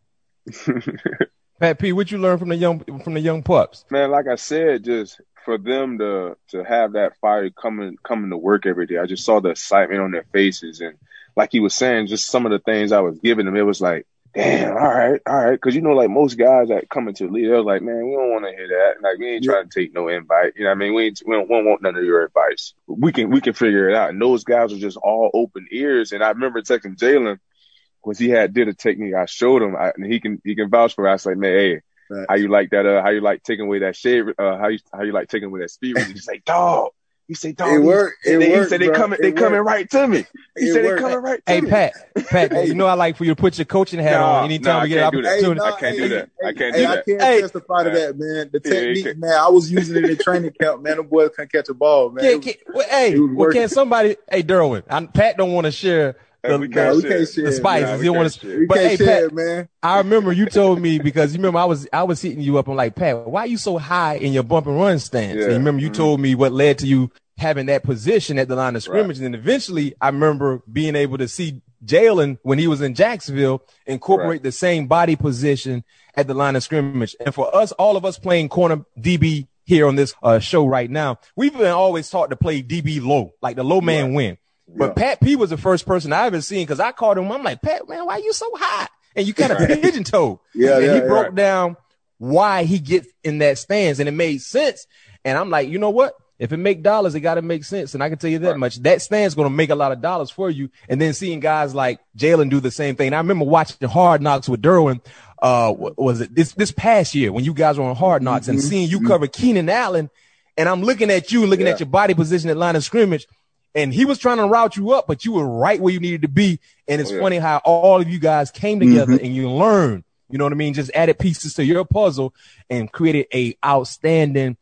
Pat P, what you learn from the young from the young pups? Man, like I said, just for them to to have that fire coming coming to work every day. I just saw the excitement on their faces, and like he was saying, just some of the things I was giving them, it was like, damn, all right, all right, because you know, like most guys that come into the league, they're like, man, we don't want to hear that. Like we ain't yeah. trying to take no invite. You know, what I mean, we ain't, we don't, we don't want none of your advice. We can we can figure it out. And those guys are just all open ears. And I remember texting Jalen was he had did a technique. I showed him, I, and he can he can vouch for. it. I was like, man, hey Right. How you like that? Uh, how you like taking away that shade? Uh, how you how you like taking away that speed? He's like, dog. He said, dog. It worked. It he, worked, he said they coming, they coming right to me. He it said worked. they coming right to hey, me. Hey Pat, Pat, you know I like for you to put your coaching hat on anytime nah, we get an opportunity. I can't do that. I can't do that. I can't testify to that, man. The technique, man. I was using it in training camp, man. The boys can't catch a ball, man. Can, can, well, hey, well, can somebody? Hey, Derwin, I'm, Pat don't want to share the, we can't, the, share. the spices. Nah, you want to, but hey, share, Pat, man. I remember you told me because you remember I was I was hitting you up. I'm like, Pat, why are you so high in your bump and run stance? Yeah. And you remember you mm-hmm. told me what led to you having that position at the line of scrimmage. Right. And then eventually, I remember being able to see Jalen when he was in Jacksonville incorporate right. the same body position at the line of scrimmage. And for us, all of us playing corner DB here on this uh, show right now, we've been always taught to play DB low, like the low man right. win. But yeah. Pat P was the first person I ever seen because I called him. I'm like, Pat, man, why you so hot? And you kind of pigeon toed. Yeah, and yeah, he broke down why he gets in that stance, and it made sense. And I'm like, you know what? If it make dollars, it got to make sense. And I can tell you that right. much. That stance going to make a lot of dollars for you. And then seeing guys like Jalen do the same thing. And I remember watching Hard Knocks with Derwin. Uh, was it this this past year when you guys were on Hard Knocks mm-hmm. and seeing you mm-hmm. cover Keenan Allen, and I'm looking at you, looking yeah. at your body position at line of scrimmage, and he was trying to route you up, but you were right where you needed to be. And it's oh, yeah. funny how all of you guys came together mm-hmm. and you learned, you know what I mean? Just added pieces to your puzzle and created a outstanding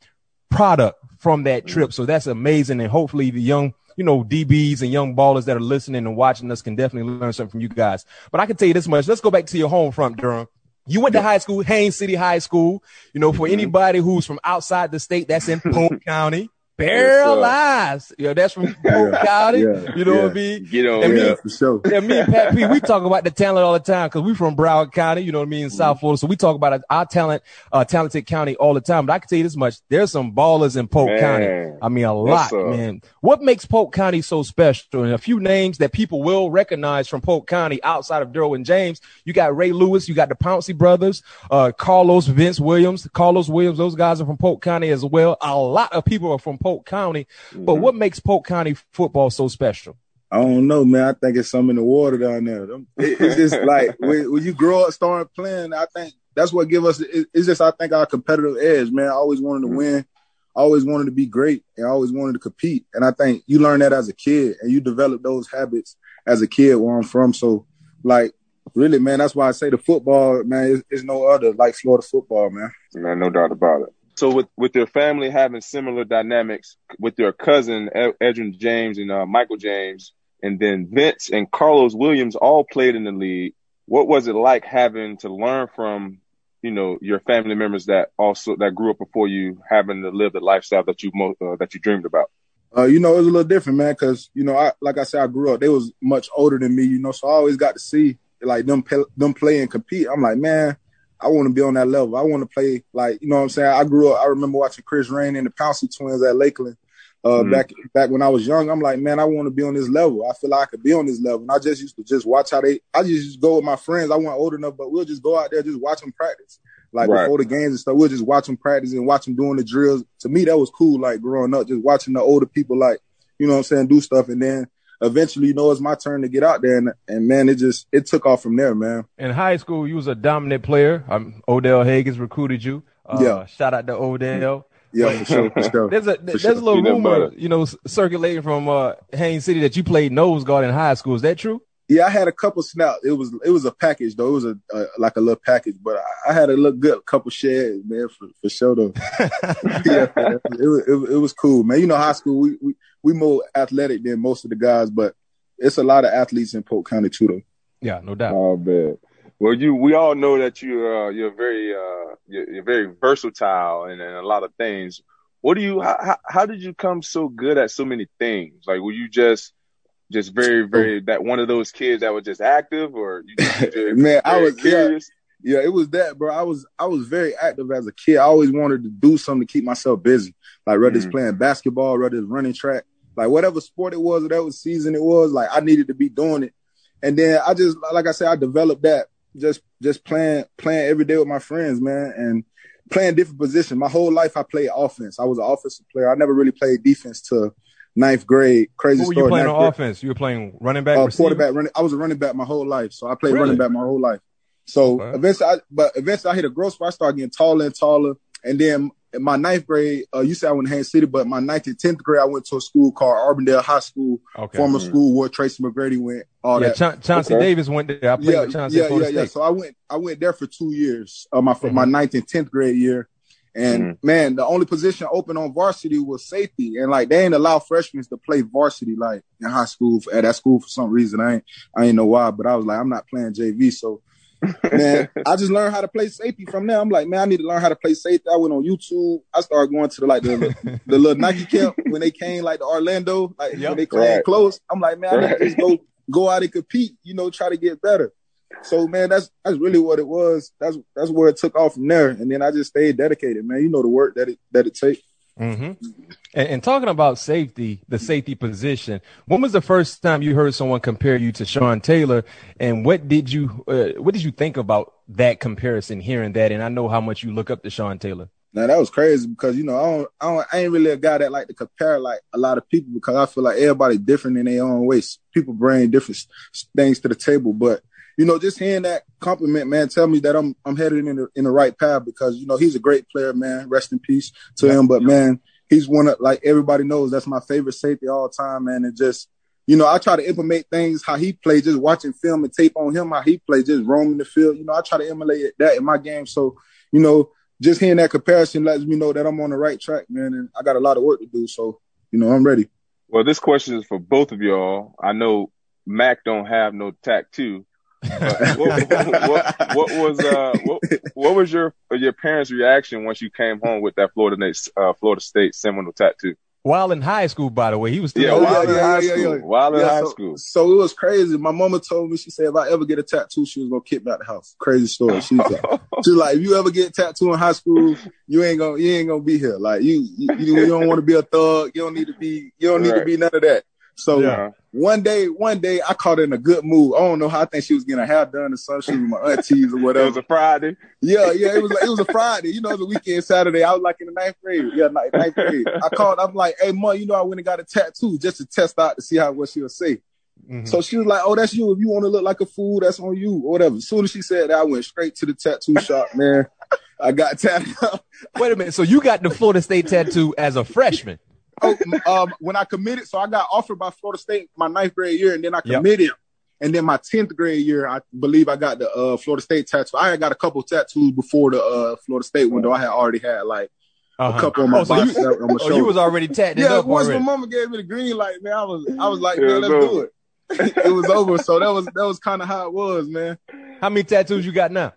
product from that mm-hmm. trip. So that's amazing. And hopefully the young, you know, DBs and young ballers that are listening and watching us can definitely learn something from you guys. But I can tell you this much. Let's go back to your home front, Durham. You went to high school, Haines City High School. You know, for mm-hmm. anybody who's from outside the state, that's in Polk County paralyzed. Yo, that's from Polk yeah, County. Yeah, you know yeah. what I mean? Get on, and me, for sure. Yeah, me and Pat P, we talk about the talent all the time because we from Broward County. You know what I mean? In mm-hmm. South Florida, so we talk about our talent, uh, talented county all the time. But I can tell you this much: there's some ballers in Polk man. County. I mean, a lot, man. What makes Polk County so special? And a few names that people will recognize from Polk County outside of Derwin James. You got Ray Lewis, you got the Pouncey brothers, uh, Carlos Vince Williams, Carlos Williams. Those guys are from Polk County as well. A lot of people are from Polk County. Mm-hmm. But what makes Polk County football so special? I don't know, man. I think it's something in the water down there. It's just like when, when, you grow up, start playing. I think that's what give us. It's just I think our competitive edge, man. I always wanted to mm-hmm. win. I always wanted to be great, and I always wanted to compete. And I think you learn that as a kid, and you develop those habits as a kid where I'm from. So, like, really, man, that's why I say the football, man, is, is no other like Florida football, man. Man, no doubt about it. So with with your family having similar dynamics with your cousin Edgerrin James and uh, Michael James, and then Vince and Carlos Williams all played in the league. What was it like having to learn from you know your family members that also that grew up before you, having to live the lifestyle that you uh, that you dreamed about? Uh, you know, it was a little different, man, because you know, I like I said, I grew up. They was much older than me, you know, so I always got to see like them them play and compete. I'm like, man, I want to be on that level. I want to play like you know what I'm saying. I grew up. I remember watching Chris Rainey and the Pouncey twins at Lakeland. Uh, mm-hmm. back back when I was young, I'm like, man, I want to be on this level. I feel like I could be on this level. And I just used to just watch how they. I just used to go with my friends. I wasn't old enough, but we'll just go out there just watch them practice. Like right. before the games and stuff, we'll just watch them practice and watch them doing the drills. To me, that was cool. Like growing up, just watching the older people, like you know what I'm saying, do stuff, and then eventually, you know, it's my turn to get out there, and, and man, it just it took off from there, man. In high school, you was a dominant player. Um, Odell Haggins recruited you. Uh, yeah. Shout out to Odell. Yeah, for sure, for sure. There's a there's sure. a little rumor, you know, circulating from uh, Haines City that you played nose guard in high school. Is that true? Yeah, I had a couple snaps. It was it was a package though. It was a, a like a little package, but I, I had a little good couple shares, man, for, for sure though. yeah, it, it, it, was cool, man. You know, high school we, we we more athletic than most of the guys, but it's a lot of athletes in Polk County too, though. Yeah, no doubt. Oh man. Well, you we all know that you uh, you're very uh, you're, you're very versatile and, and a lot of things. What do you how, how did you come so good at so many things? Like were you just just very, very that one of those kids that was just active, or you just, man, I was curious. Yeah, yeah, it was that, bro. I was I was very active as a kid. I always wanted to do something to keep myself busy, like whether mm-hmm. it's playing basketball, whether it's running track, like whatever sport it was, whatever season it was. Like I needed to be doing it, and then I just like I said, I developed that just just playing playing every day with my friends, man, and playing different positions. My whole life I played offense. I was an offensive player. I never really played defense till ninth grade. Crazy Who were story. you playing on grade. offense? You were playing running back, uh, quarterback, running. I was a running back my whole life, so I played Really? running back my whole life. So Okay. eventually, I, but eventually I hit a growth spot. I started getting taller and taller, and then in my ninth grade, uh, you said I went to Haines City, but my ninth and tenth grade, I went to a school called Auburndale High School, Okay. former school where Tracy McGrady went. All yeah, that. Cha- Chauncey Okay. Davis went there. I played yeah, with Chauncey yeah, at Florida yeah, yeah. So I went, I went there for two years, uh, my for my Mhm. ninth and tenth grade year. And Mm-hmm. man, the only position open on varsity was safety, and like they ain't allow freshmen to play varsity like in high school at that school for some reason. I ain't, I ain't know why, but I was like, I'm not playing JV, so man, I just learned how to play safety from there. I'm like, man, I need to learn how to play safety. I went on YouTube. I started going to the like the, the little Nike camp when they came like to Orlando, like Yep. when they came Right. close. I'm like, man, I need to just go go out and compete, you know, try to get better. So man, that's that's really what it was. That's that's where it took off from there. And then I just stayed dedicated, man. You know the work that it that it takes. hmm And, and talking about safety, the safety position, when was the first time you heard someone compare you to Sean Taylor? And what did you uh, what did you think about that comparison? Hearing that, and I know how much you look up to Sean Taylor. Now that was crazy because you know I don't, I don't I ain't really a guy that like to compare like a lot of people because I feel like everybody different in their own ways. People bring different things to the table, but you know just hearing that compliment, man, tell me that I'm I'm headed in the in the right path because you know he's a great player, man. Rest in peace to him, but man, he's one of like everybody knows that's my favorite safety all time, man. And just you know I try to implement things how he played, just watching film and tape on him how he played, just roaming the field. You know I try to emulate that in my game, so you know just hearing that comparison lets me know that I'm on the right track, man, and I got a lot of work to do. So, you know, I'm ready. Well, this question is for both of y'all. I know Mac don't have no tattoo. But what, what, what was uh what, what was your your parents' reaction once you came home with that Florida State uh, Florida State Seminole tattoo? While in high school, by the way, he was still Yeah, while yeah, in yeah, high yeah, school. yeah. While in Yeah, high so, school. So it was crazy. My mama told me, she said, if I ever get a tattoo, she was gonna kick me out the house. Crazy story. She was like, she was like, if you ever get a tattoo in high school, you ain't gonna you ain't gonna be here. Like you you, you don't want to be a thug. You don't need to be you don't need to be none of that. So Yeah. one day, one day I caught her in a good mood. I don't know how I think she was getting her hair done or something. She was with my aunties or whatever. It was a Friday. Yeah, yeah, it was it was a Friday. You know, it was a weekend Saturday. I was like in the ninth grade. Yeah, ninth, ninth grade. I called. I'm like, hey, mom, you know, I went and got a tattoo just to test out to see how what she'll say. Mhm. So she was like, oh, that's you. If you want to look like a fool, that's on you or whatever. As soon as she said that, I went straight to the tattoo shop, man. I got tattooed. Wait a minute. So you got the Florida State tattoo as a freshman? Oh, um, when I committed, so I got offered by Florida State my ninth grade year, and then I Yep. committed. And then my tenth grade year, I believe I got the uh, Florida State tattoo. I had got a couple tattoos before the uh, Florida State window. I had already had like Uh-huh. a couple on my Oh, so you, on my oh, shoulder. you was already tatted yeah, up once already. my mama gave me the green light, man, I was I was like, It man, let's do it. it was over. So that was that was kind of how it was, man. How many tattoos you got now?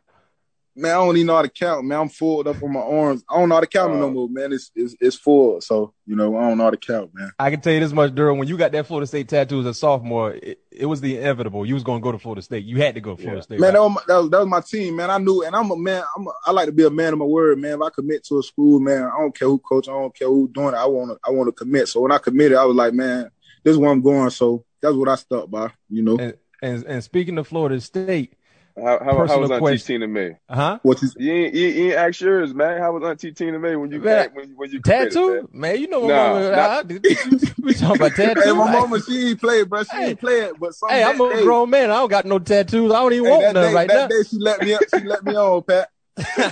Man, I don't even know how to count, man. I'm full up on my arms. I don't know how to count them no uh. more, man. It's, it's it's full. So, you know, I don't know how to count, man. I can tell you this much, Durham. When you got that Florida State tattoo as a sophomore, it, it was the inevitable. You was going to go to Florida State. You had to go to Florida Yeah. State. Man, right? that was, my, that was that was my team, man. I knew, and I'm a man. I'm a, I like to be a man of my word, man. If I commit to a school, man, I don't care who coach, I don't care who doing it. I want to, I want to commit. So when I committed, I was like, man, this is where I'm going. So that's what I stuck by, you know. and, and and speaking of Florida State, How, how, how was Auntie question. Tina May? huh? What you You ain't, you, you ain't ask yours, man. How was Auntie Tina May when you Man, when, when you committed, man? Tattoo, man. You know my Nah, mama. not- I- we talking about tattoo. Hey, my mama, she ain't play, bro. She Hey. ain't play it, but some Hey, I'm a day- grown man. I don't got no tattoos. I don't even Hey, want that none day, right that now. day she let me up. She let me on, Pat.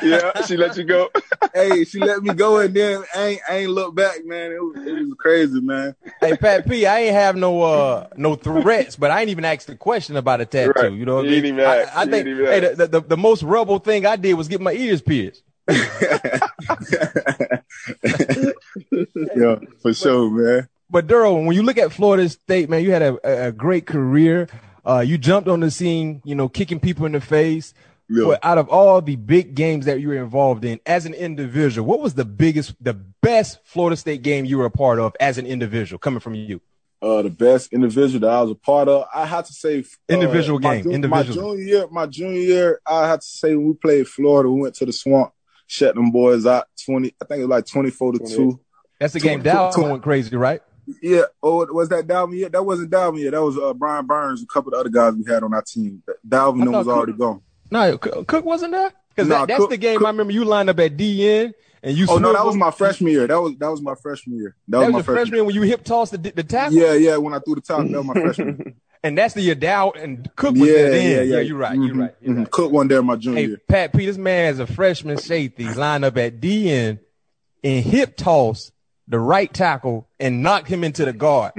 Yeah, she let you go. hey, she let me go, and then I ain't, I ain't look back, man. It was, it was crazy, man. hey, Pat P, I ain't have no uh no threats, but I ain't even asked the question about a tattoo. Right. You know what You I ain't mean? even I, ask. I You think hey, ask. the, the the most rebel thing I did was get my ears pierced. yeah, for sure, man. But Duro, when you look at Florida State, man, you had a, a- a great career. Uh, you jumped on the scene, you know, kicking people in the face. Yeah. But out of all the big games that you were involved in as an individual, what was the biggest, the best Florida State game you were a part of as an individual coming from you? Uh, the best individual that I was a part of, I had to say uh, individual game. My, individual. My junior year, my junior year, I had to say when we played Florida, we went to the swamp, shut them boys out twenty. I think it was like twenty four to two. That's the game. Dalvin went crazy, right? Yeah. Oh, was that Dalvin? Yeah, that wasn't Dalvin. Yeah, that was uh, Brian Burns, a couple of other guys we had on our team. Dalvin was already gone. No, Cook wasn't there. Because that, that's Cook, the game Cook, I remember you lined up at DN and you. Oh no, that was my freshman year. That was that was my freshman year. That, that was, was my freshman year when you hip tossed the, the tackle. Yeah, yeah. When I threw the tackle, that was my freshman. year. And that's the year Dalvin Cook was yeah, there then. Yeah, yeah, yeah. You're right. Mm-hmm, you're right. You're mm-hmm. right. Cook one there my junior hey. Pat P, this man as a freshman safety lined up at DN and hip toss the right tackle and knocked him into the guard.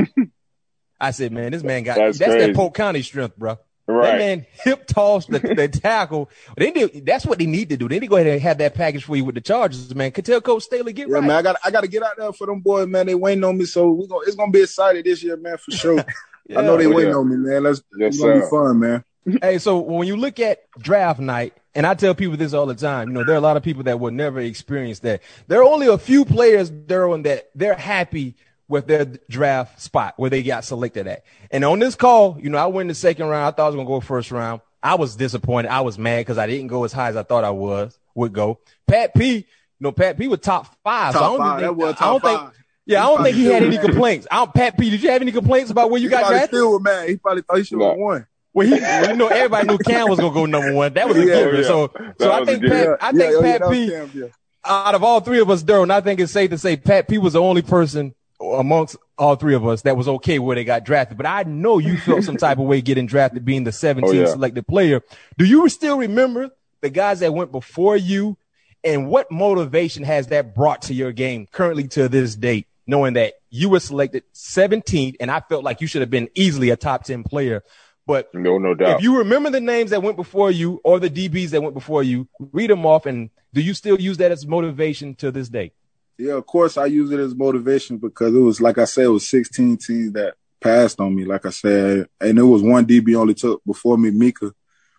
I said, man, this man got that's, that's that Polk County strength, bro. Right. That man hip tossed the, the tackle. They did, that's what they need to do. They need to go ahead and have that package for you with the Chargers, man. Can tell Coach Staley get yeah, right. man. I got I got to get out there for them boys, man. They waiting on me, so we going it's gonna be excited this year, man, for sure. yeah. I know they oh, waiting yeah. on me, man. Let's yes, it's gonna be fun, man. hey, so when you look at draft night, and I tell people this all the time, you know, there are a lot of people that will never experience that. There are only a few players, Derwin, that they're happy with their draft spot where they got selected at. And on this call, you know, I went in the second round. I thought I was going to go first round. I was disappointed. I was mad because I didn't go as high as I thought I was would go. Pat P, you know, Pat P was top five. Top so I don't five. Think, that was top I don't five. think. Yeah, I don't think he had any complaints. I don't, Pat P, did you have any complaints about where you he got drafted? I still was mad. He probably thought he should have won. Well, he, well, you know, everybody knew Cam was gonna go number one. That was a Yeah, given. yeah. So, That so I think given. Pat, I think yeah, Pat that P, Cam, yeah. out of all three of us, Daryl, I think it's safe to say Pat P was the only person amongst all three of us that was okay where they got drafted. But I know you felt some type of way getting drafted, being the 17th Oh, yeah. selected player. Do you still remember the guys that went before you, and what motivation has that brought to your game currently to this date, knowing that you were selected 17th, and I felt like you should have been easily a top 10 player. But No, no doubt. if you remember the names that went before you or the DBs that went before you, read them off, and do you still use that as motivation to this day? Yeah, of course I use it as motivation because it was like I said, it was 16 teams that passed on me. Like I said, and it was one DB only took before me, Minkah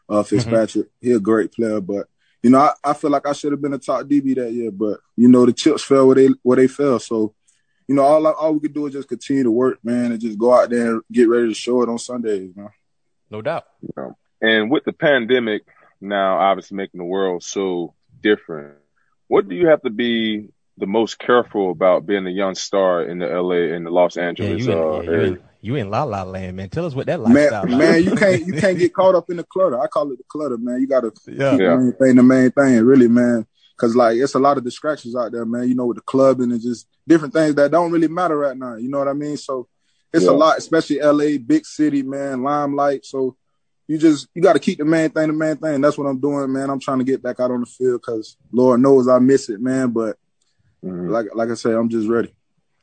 uh, Fitzpatrick. He a great player, but you know I, I feel like I should have been a top DB that year. But you know the chips fell where they where they fell. So you know all all we could do is just continue to work, man, and just go out there and get ready to show it on Sundays, man. No doubt. And with the pandemic now obviously making the world so different, what do you have to be the most careful about being a young star in the LA and the Los Yeah, Angeles you in, uh, yeah, you in, you in La La Land, man. Tell us what that Man, lifestyle like. man, you can't you can't get caught up in the clutter. I call it the clutter, man. You got to Yeah. keep Yeah. the main thing the main thing, really, man. Cause like it's a lot of distractions out there, man. You know, with the club and just different things that don't really matter right now. You know what I mean? So it's Yeah. a lot, especially LA, big city, man, limelight. So you just you got to keep the main thing the main thing. That's what I'm doing, man. I'm trying to get back out on the field because Lord knows I miss it, man. But Mhm. like like I say, I'm just ready.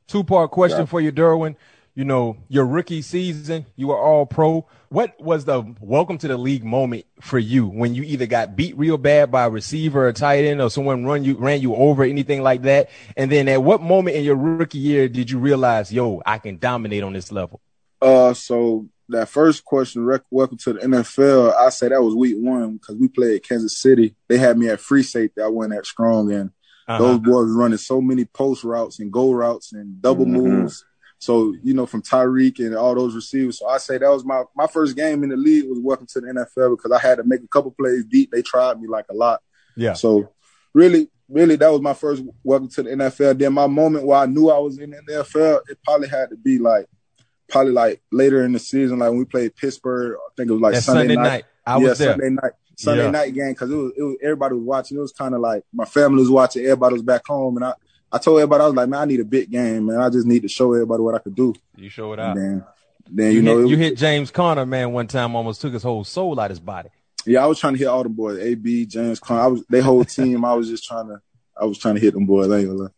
Two part question Yeah. for you, Derwin. You know, your rookie season, you were all pro. What was the welcome to the league moment for you when you either got beat real bad by a receiver or tight end or someone run you ran you over, anything like that? And then at what moment in your rookie year did you realize, yo, I can dominate on this level? Uh, so that first question, rec- welcome to the NFL. I say that was week one because we played Kansas City. They had me at free safety. I went at strong, and Uh-huh. those boys running so many post routes and go routes and double Mhm. moves. So you know, from Tyreek and all those receivers. So I say that was my my first game in the league was welcome to the NFL because I had to make a couple plays deep. They tried me like a lot. Yeah. So really, really, that was my first welcome to the NFL. Then my moment where I knew I was in the NFL, it probably had to be like probably like later in the season, like when we played Pittsburgh. I think it was like Sunday, Sunday night. I yeah, was there. Sunday night. Sunday Yeah. night game because it was, it was everybody was watching. It was kind of like my family was watching. Everybody was back home, and I I told everybody I was like, man, I need a big game, man. I just need to show everybody what I could do. You show it And out. then then You, you, know hit, it- you hit James Conner, man, one time almost took his whole soul out his body. yeah, I was trying to hit all the boys, AB, James Conn. I was they whole team. I was just trying to I was trying to hit them boys. I ain't gonna lie.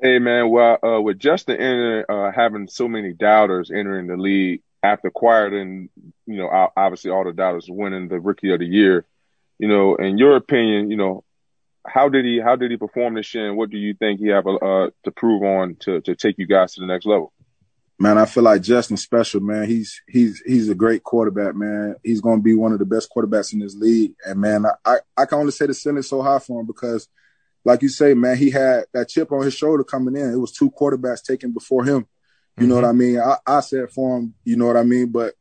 Hey man, well, uh, with Justin enter, uh, having so many doubters entering the league after acquiring, you know, obviously all the doubters winning the Rookie of the Year, you know, in your opinion, you know, how did he how did he perform this year, and what do you think he have uh, to prove on to to take you guys to the next level? Man, I feel like Justin's special, man. He's he's he's a great quarterback, man. He's gonna be one of the best quarterbacks in this league. And man, I, I, I can only say the ceiling's so high for him because like you say, man, he had that chip on his shoulder coming in. It was two quarterbacks taken before him. You know what I mean? I, I said for him, you know what I mean? But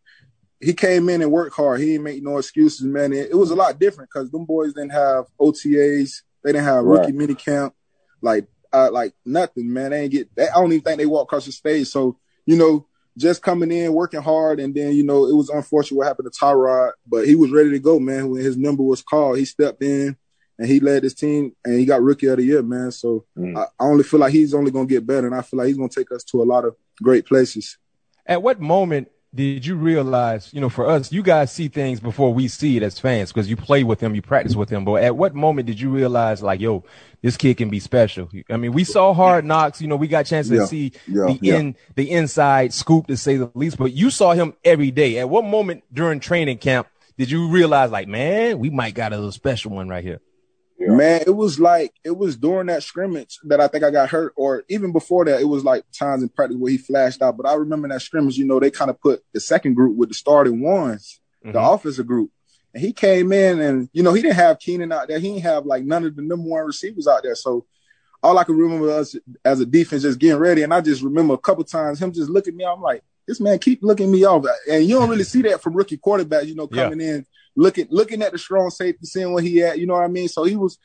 he came in and worked hard. He didn't make no excuses, man. It, it was a lot different because them boys didn't have OTAs. They didn't have rookie Right. mini camp, like uh, like nothing, man. They ain't get. They, I don't even think they walked across the stage. So you know, just coming in, working hard, and then you know, it was unfortunate what happened to Tyrod, but he was ready to go, man. When his number was called, he stepped in and he led his team, and he got rookie of the year, man. So Mm. I, I only feel like he's only gonna get better, and I feel like he's gonna take us to a lot of great places. At what moment did you realize, you know, for us, you guys see things before we see it as fans because you play with them, you practice with them. But at what moment did you realize, like, yo, this kid can be special? I mean, we saw hard knocks, you know, we got a chance to Yeah, see yeah, the yeah. in the inside scoop to say the least. But you saw him every day. At what moment during training camp did you realize, like, man, we might got a little special one right here? Yeah. Man, it was like it was during that scrimmage that I think I got hurt, or even before that, it was like times in practice where he flashed out. But I remember that scrimmage, you know, they kind of put the second group with the starting ones, the Mhm. offensive group. And he came in and, you know, he didn't have Keenan out there. He didn't have like none of the number one receivers out there. So all I can remember us as a defense just getting ready. And I just remember a couple times him just looking at me. I'm like, this man keep looking me off. And you don't really see that from rookie quarterbacks, you know, Yeah. coming in, looking, looking at the strong safety, seeing where he at, you know what I mean? So he was,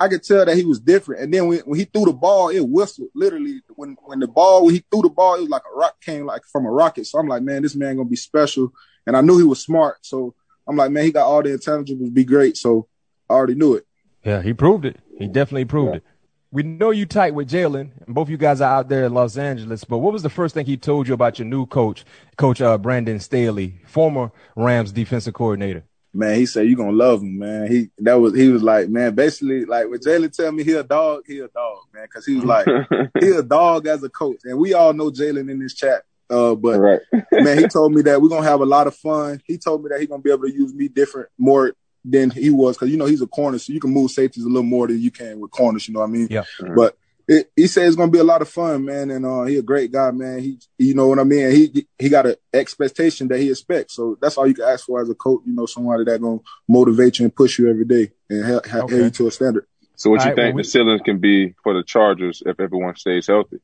I could tell that he was different. And then when, when he threw the ball, it whistled literally when, when the ball, when he threw the ball, it was like a rock came like from a rocket. So I'm like, man, this man gonna be special. And I knew he was smart. So I'm like, man, he got all the intangibles to be great. So I already knew it. Yeah, he proved it. He definitely proved Yeah. it. We know you tight with Jalen, and both you guys are out there in Los Angeles. But what was the first thing he told you about your new coach, Coach uh, Brandon Staley, former Rams defensive coordinator? Man, he said you gonna love him, man. He that was he was like, man, basically like when Jalen tell me he a dog, he a dog, man, because he was like he a dog as a coach, and we all know Jalen in this chat. Uh, but right. man, he told me that we're gonna have a lot of fun. He told me that he's gonna be able to use me different more than he was because you know he's a corner, so you can move safeties a little more than you can with corners. You know what I mean? Yeah. But it, he said it's gonna be a lot of fun, man, and uh, he a great guy, man. He, you know what I mean? He he got an expectation that he expects, so that's all you can ask for as a coach. You know, somebody that gonna motivate you and push you every day and help, help Okay. you to a standard. So what All you right, well, think we- the ceiling can be for the Chargers if everyone stays healthy?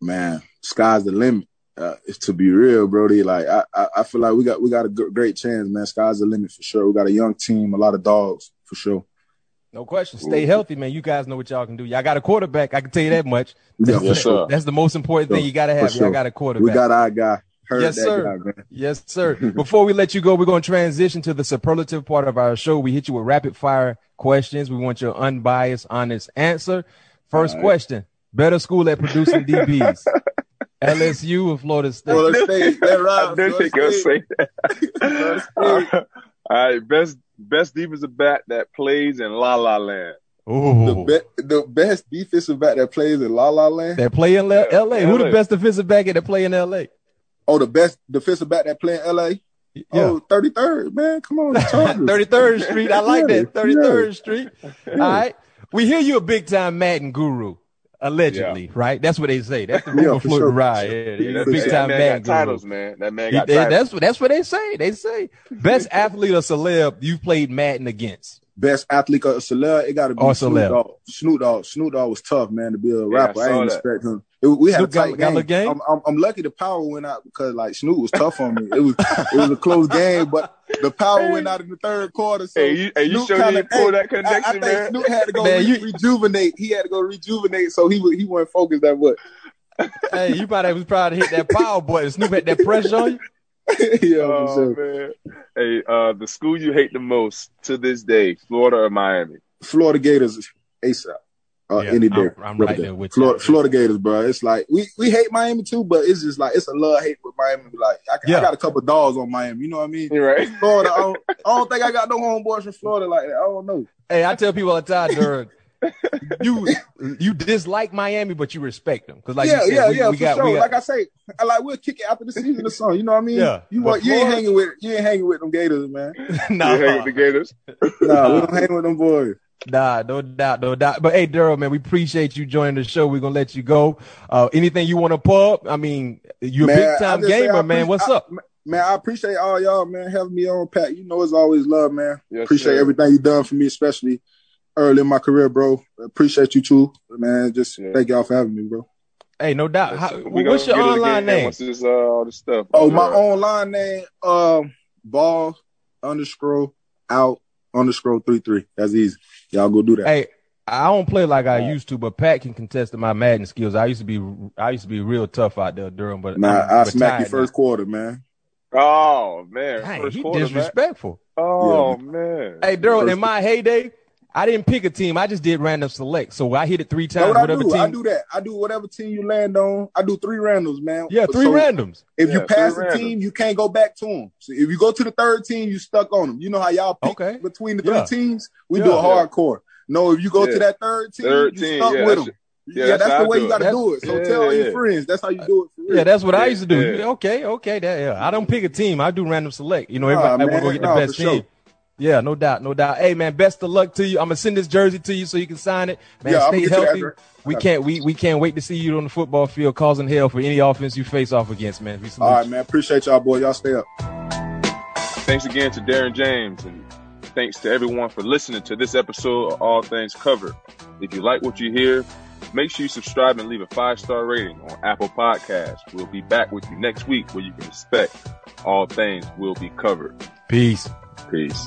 man, sky's the limit. Uh, to be real, Brody. Like I, I, I feel like we got we got a g- great chance, man. Sky's the limit for sure. We got a young team, a lot of dogs for sure. No question. Stay mm-hmm. healthy, man. You guys know what y'all can do. Y'all got a quarterback. I can tell you that much. Yeah, Yes, for sure. That's the most important thing you got to have. sure. Y'all got a quarterback. We got our guy. Heard Yes, that sir. guy. Yes, sir. Before we let you go, we're going to transition to the superlative part of our show. We hit you with rapid fire questions. We want your unbiased, honest answer. First All right. question Better school at producing DBs? LSU or Florida State? Florida State, let I ride. didn't think I'd say Florida that. State. All right, best best defensive back that plays in La La Land. The, be- the best defensive back that plays in La La Land. They play in L- LA. Who the best defensive back that play in LA? Oh, the best defensive back that play in LA. Yeah. Oh, 33rd, man. Come on, 33rd Street. I like that. 33rd Street. All right. We hear you a big time Madden guru. Allegedly, right? That's what they say. That's the rumor for floating sure. around. Yeah, Yeah, he's a that, big time man Madden got guru. titles, man. That man He- got they- titles. that's what that's what they say. They say best athlete or celeb you've played Madden against. best athlete or celeb, it got to be Or Snoop celeb. Dogg. Snoop Dogg. Snoop Dogg was tough, man, to be a Yeah, I rapper. I, saw ain't that. expect him. It, we had Snoop a got- tight got a game. little game? I'm, I'm, I'm lucky the power went out because like Snoop was tough on me. It was it was a close game, but the power went out in the third quarter. So Hey, you- hey, you sure kinda- didn't pull hey, that I, I connection, think man? Snoop had to go Man, re- you- rejuvenate. He had to go rejuvenate, so he was, he wasn't focused that much. hey, you probably was proud to hit that power button. Snoop had that pressure on you. yeah, oh sure. man. Hey, uh, the school you hate the most to this day, Florida or Miami? Florida Gators ASAP. Uh, Yeah, any day. I'm- I'm right there with you. Florida, Florida Gators, bro. It's like we, we hate Miami too, but it's just like it's a love hate with Miami. Like I, Yeah. I got a couple dogs on Miami. You know what I mean? You right? Florida, I don't, I don't think I got no homeboys from Florida like that. I don't know. Hey, I tell people all the time, Duran, you you dislike Miami, but you respect them because, like yeah, you said, yeah, we, yeah, we for got, sure. we got like I say, I like we'll kick it after the season or something. You know what I mean? Yeah, You but you ain't hanging with you ain't hanging with them Gators, man. nah, You hang with the Gators? Nah, we don't hang with them boys. Nah, no doubt, no doubt. But hey, Daryl, man, we appreciate you joining the show. We're gonna let you go. Uh, anything you want to pub? I mean, you're a big time just say gamer, I man. What's I- up? Man, I appreciate all y'all, man, having me on, Pat. You know, it's always love, man. Yes, appreciate sir. everything you done for me, especially early in my career, bro. Appreciate you too, man. Just Yeah. thank y'all for having me, bro. Hey, no doubt. How, We what's your gonna get it online name? Once this, uh, all this stuff. Oh, my online name, um, ball underscore out underscore three three. That's easy. Y'all go do that. Hey, I don't play like I used to, but Pat can contest my Madden skills. I used to be, I used to be real tough out there, Durham. But man, I'm I smack you retired first quarter, man. Oh man, now. Dang, first he quarter, man. disrespectful. Oh man. Hey, Durham, First- in my heyday, I didn't pick a team. I just did random select. So I hit it three times. what I do? team. I do that. I do whatever team you land on. I do three randoms, man. yeah, three So randoms. If you pass three the team, you can't go back to them. So if you go to the third team, you stuck on them. You know how y'all pick Okay. between the three Yeah. teams? We Yeah. do it hardcore. No, if you go Yeah. to that third team, Third you stuck yeah, with that's- them. yeah, Yeah, that's that's, the way you got to That's- do it. So yeah, tell all yeah. your friends that's how you do it. For real. Yeah, that's what I used to do. yeah. Okay, okay, that, yeah. I don't pick a team. I do random select. You know, everybody want to man. go get the Nah, best for sure. team. Yeah, no doubt, no doubt. Hey, man, best of luck to you. I'm gonna send this jersey to you so you can sign it. Man, Yeah, stay get you the healthy. We can't, we, we can't wait to see you on the football field causing hell for any offense you face off against, man. All right, man. Appreciate y'all, boy. Y'all stay up. Thanks again to Derwin James, and thanks to everyone for listening to this episode of All Things Covered. If you like what you hear, make sure you subscribe and leave a five star rating on Apple Podcasts. We'll be back with you next week where you can expect all things will be covered. Peace. Peace.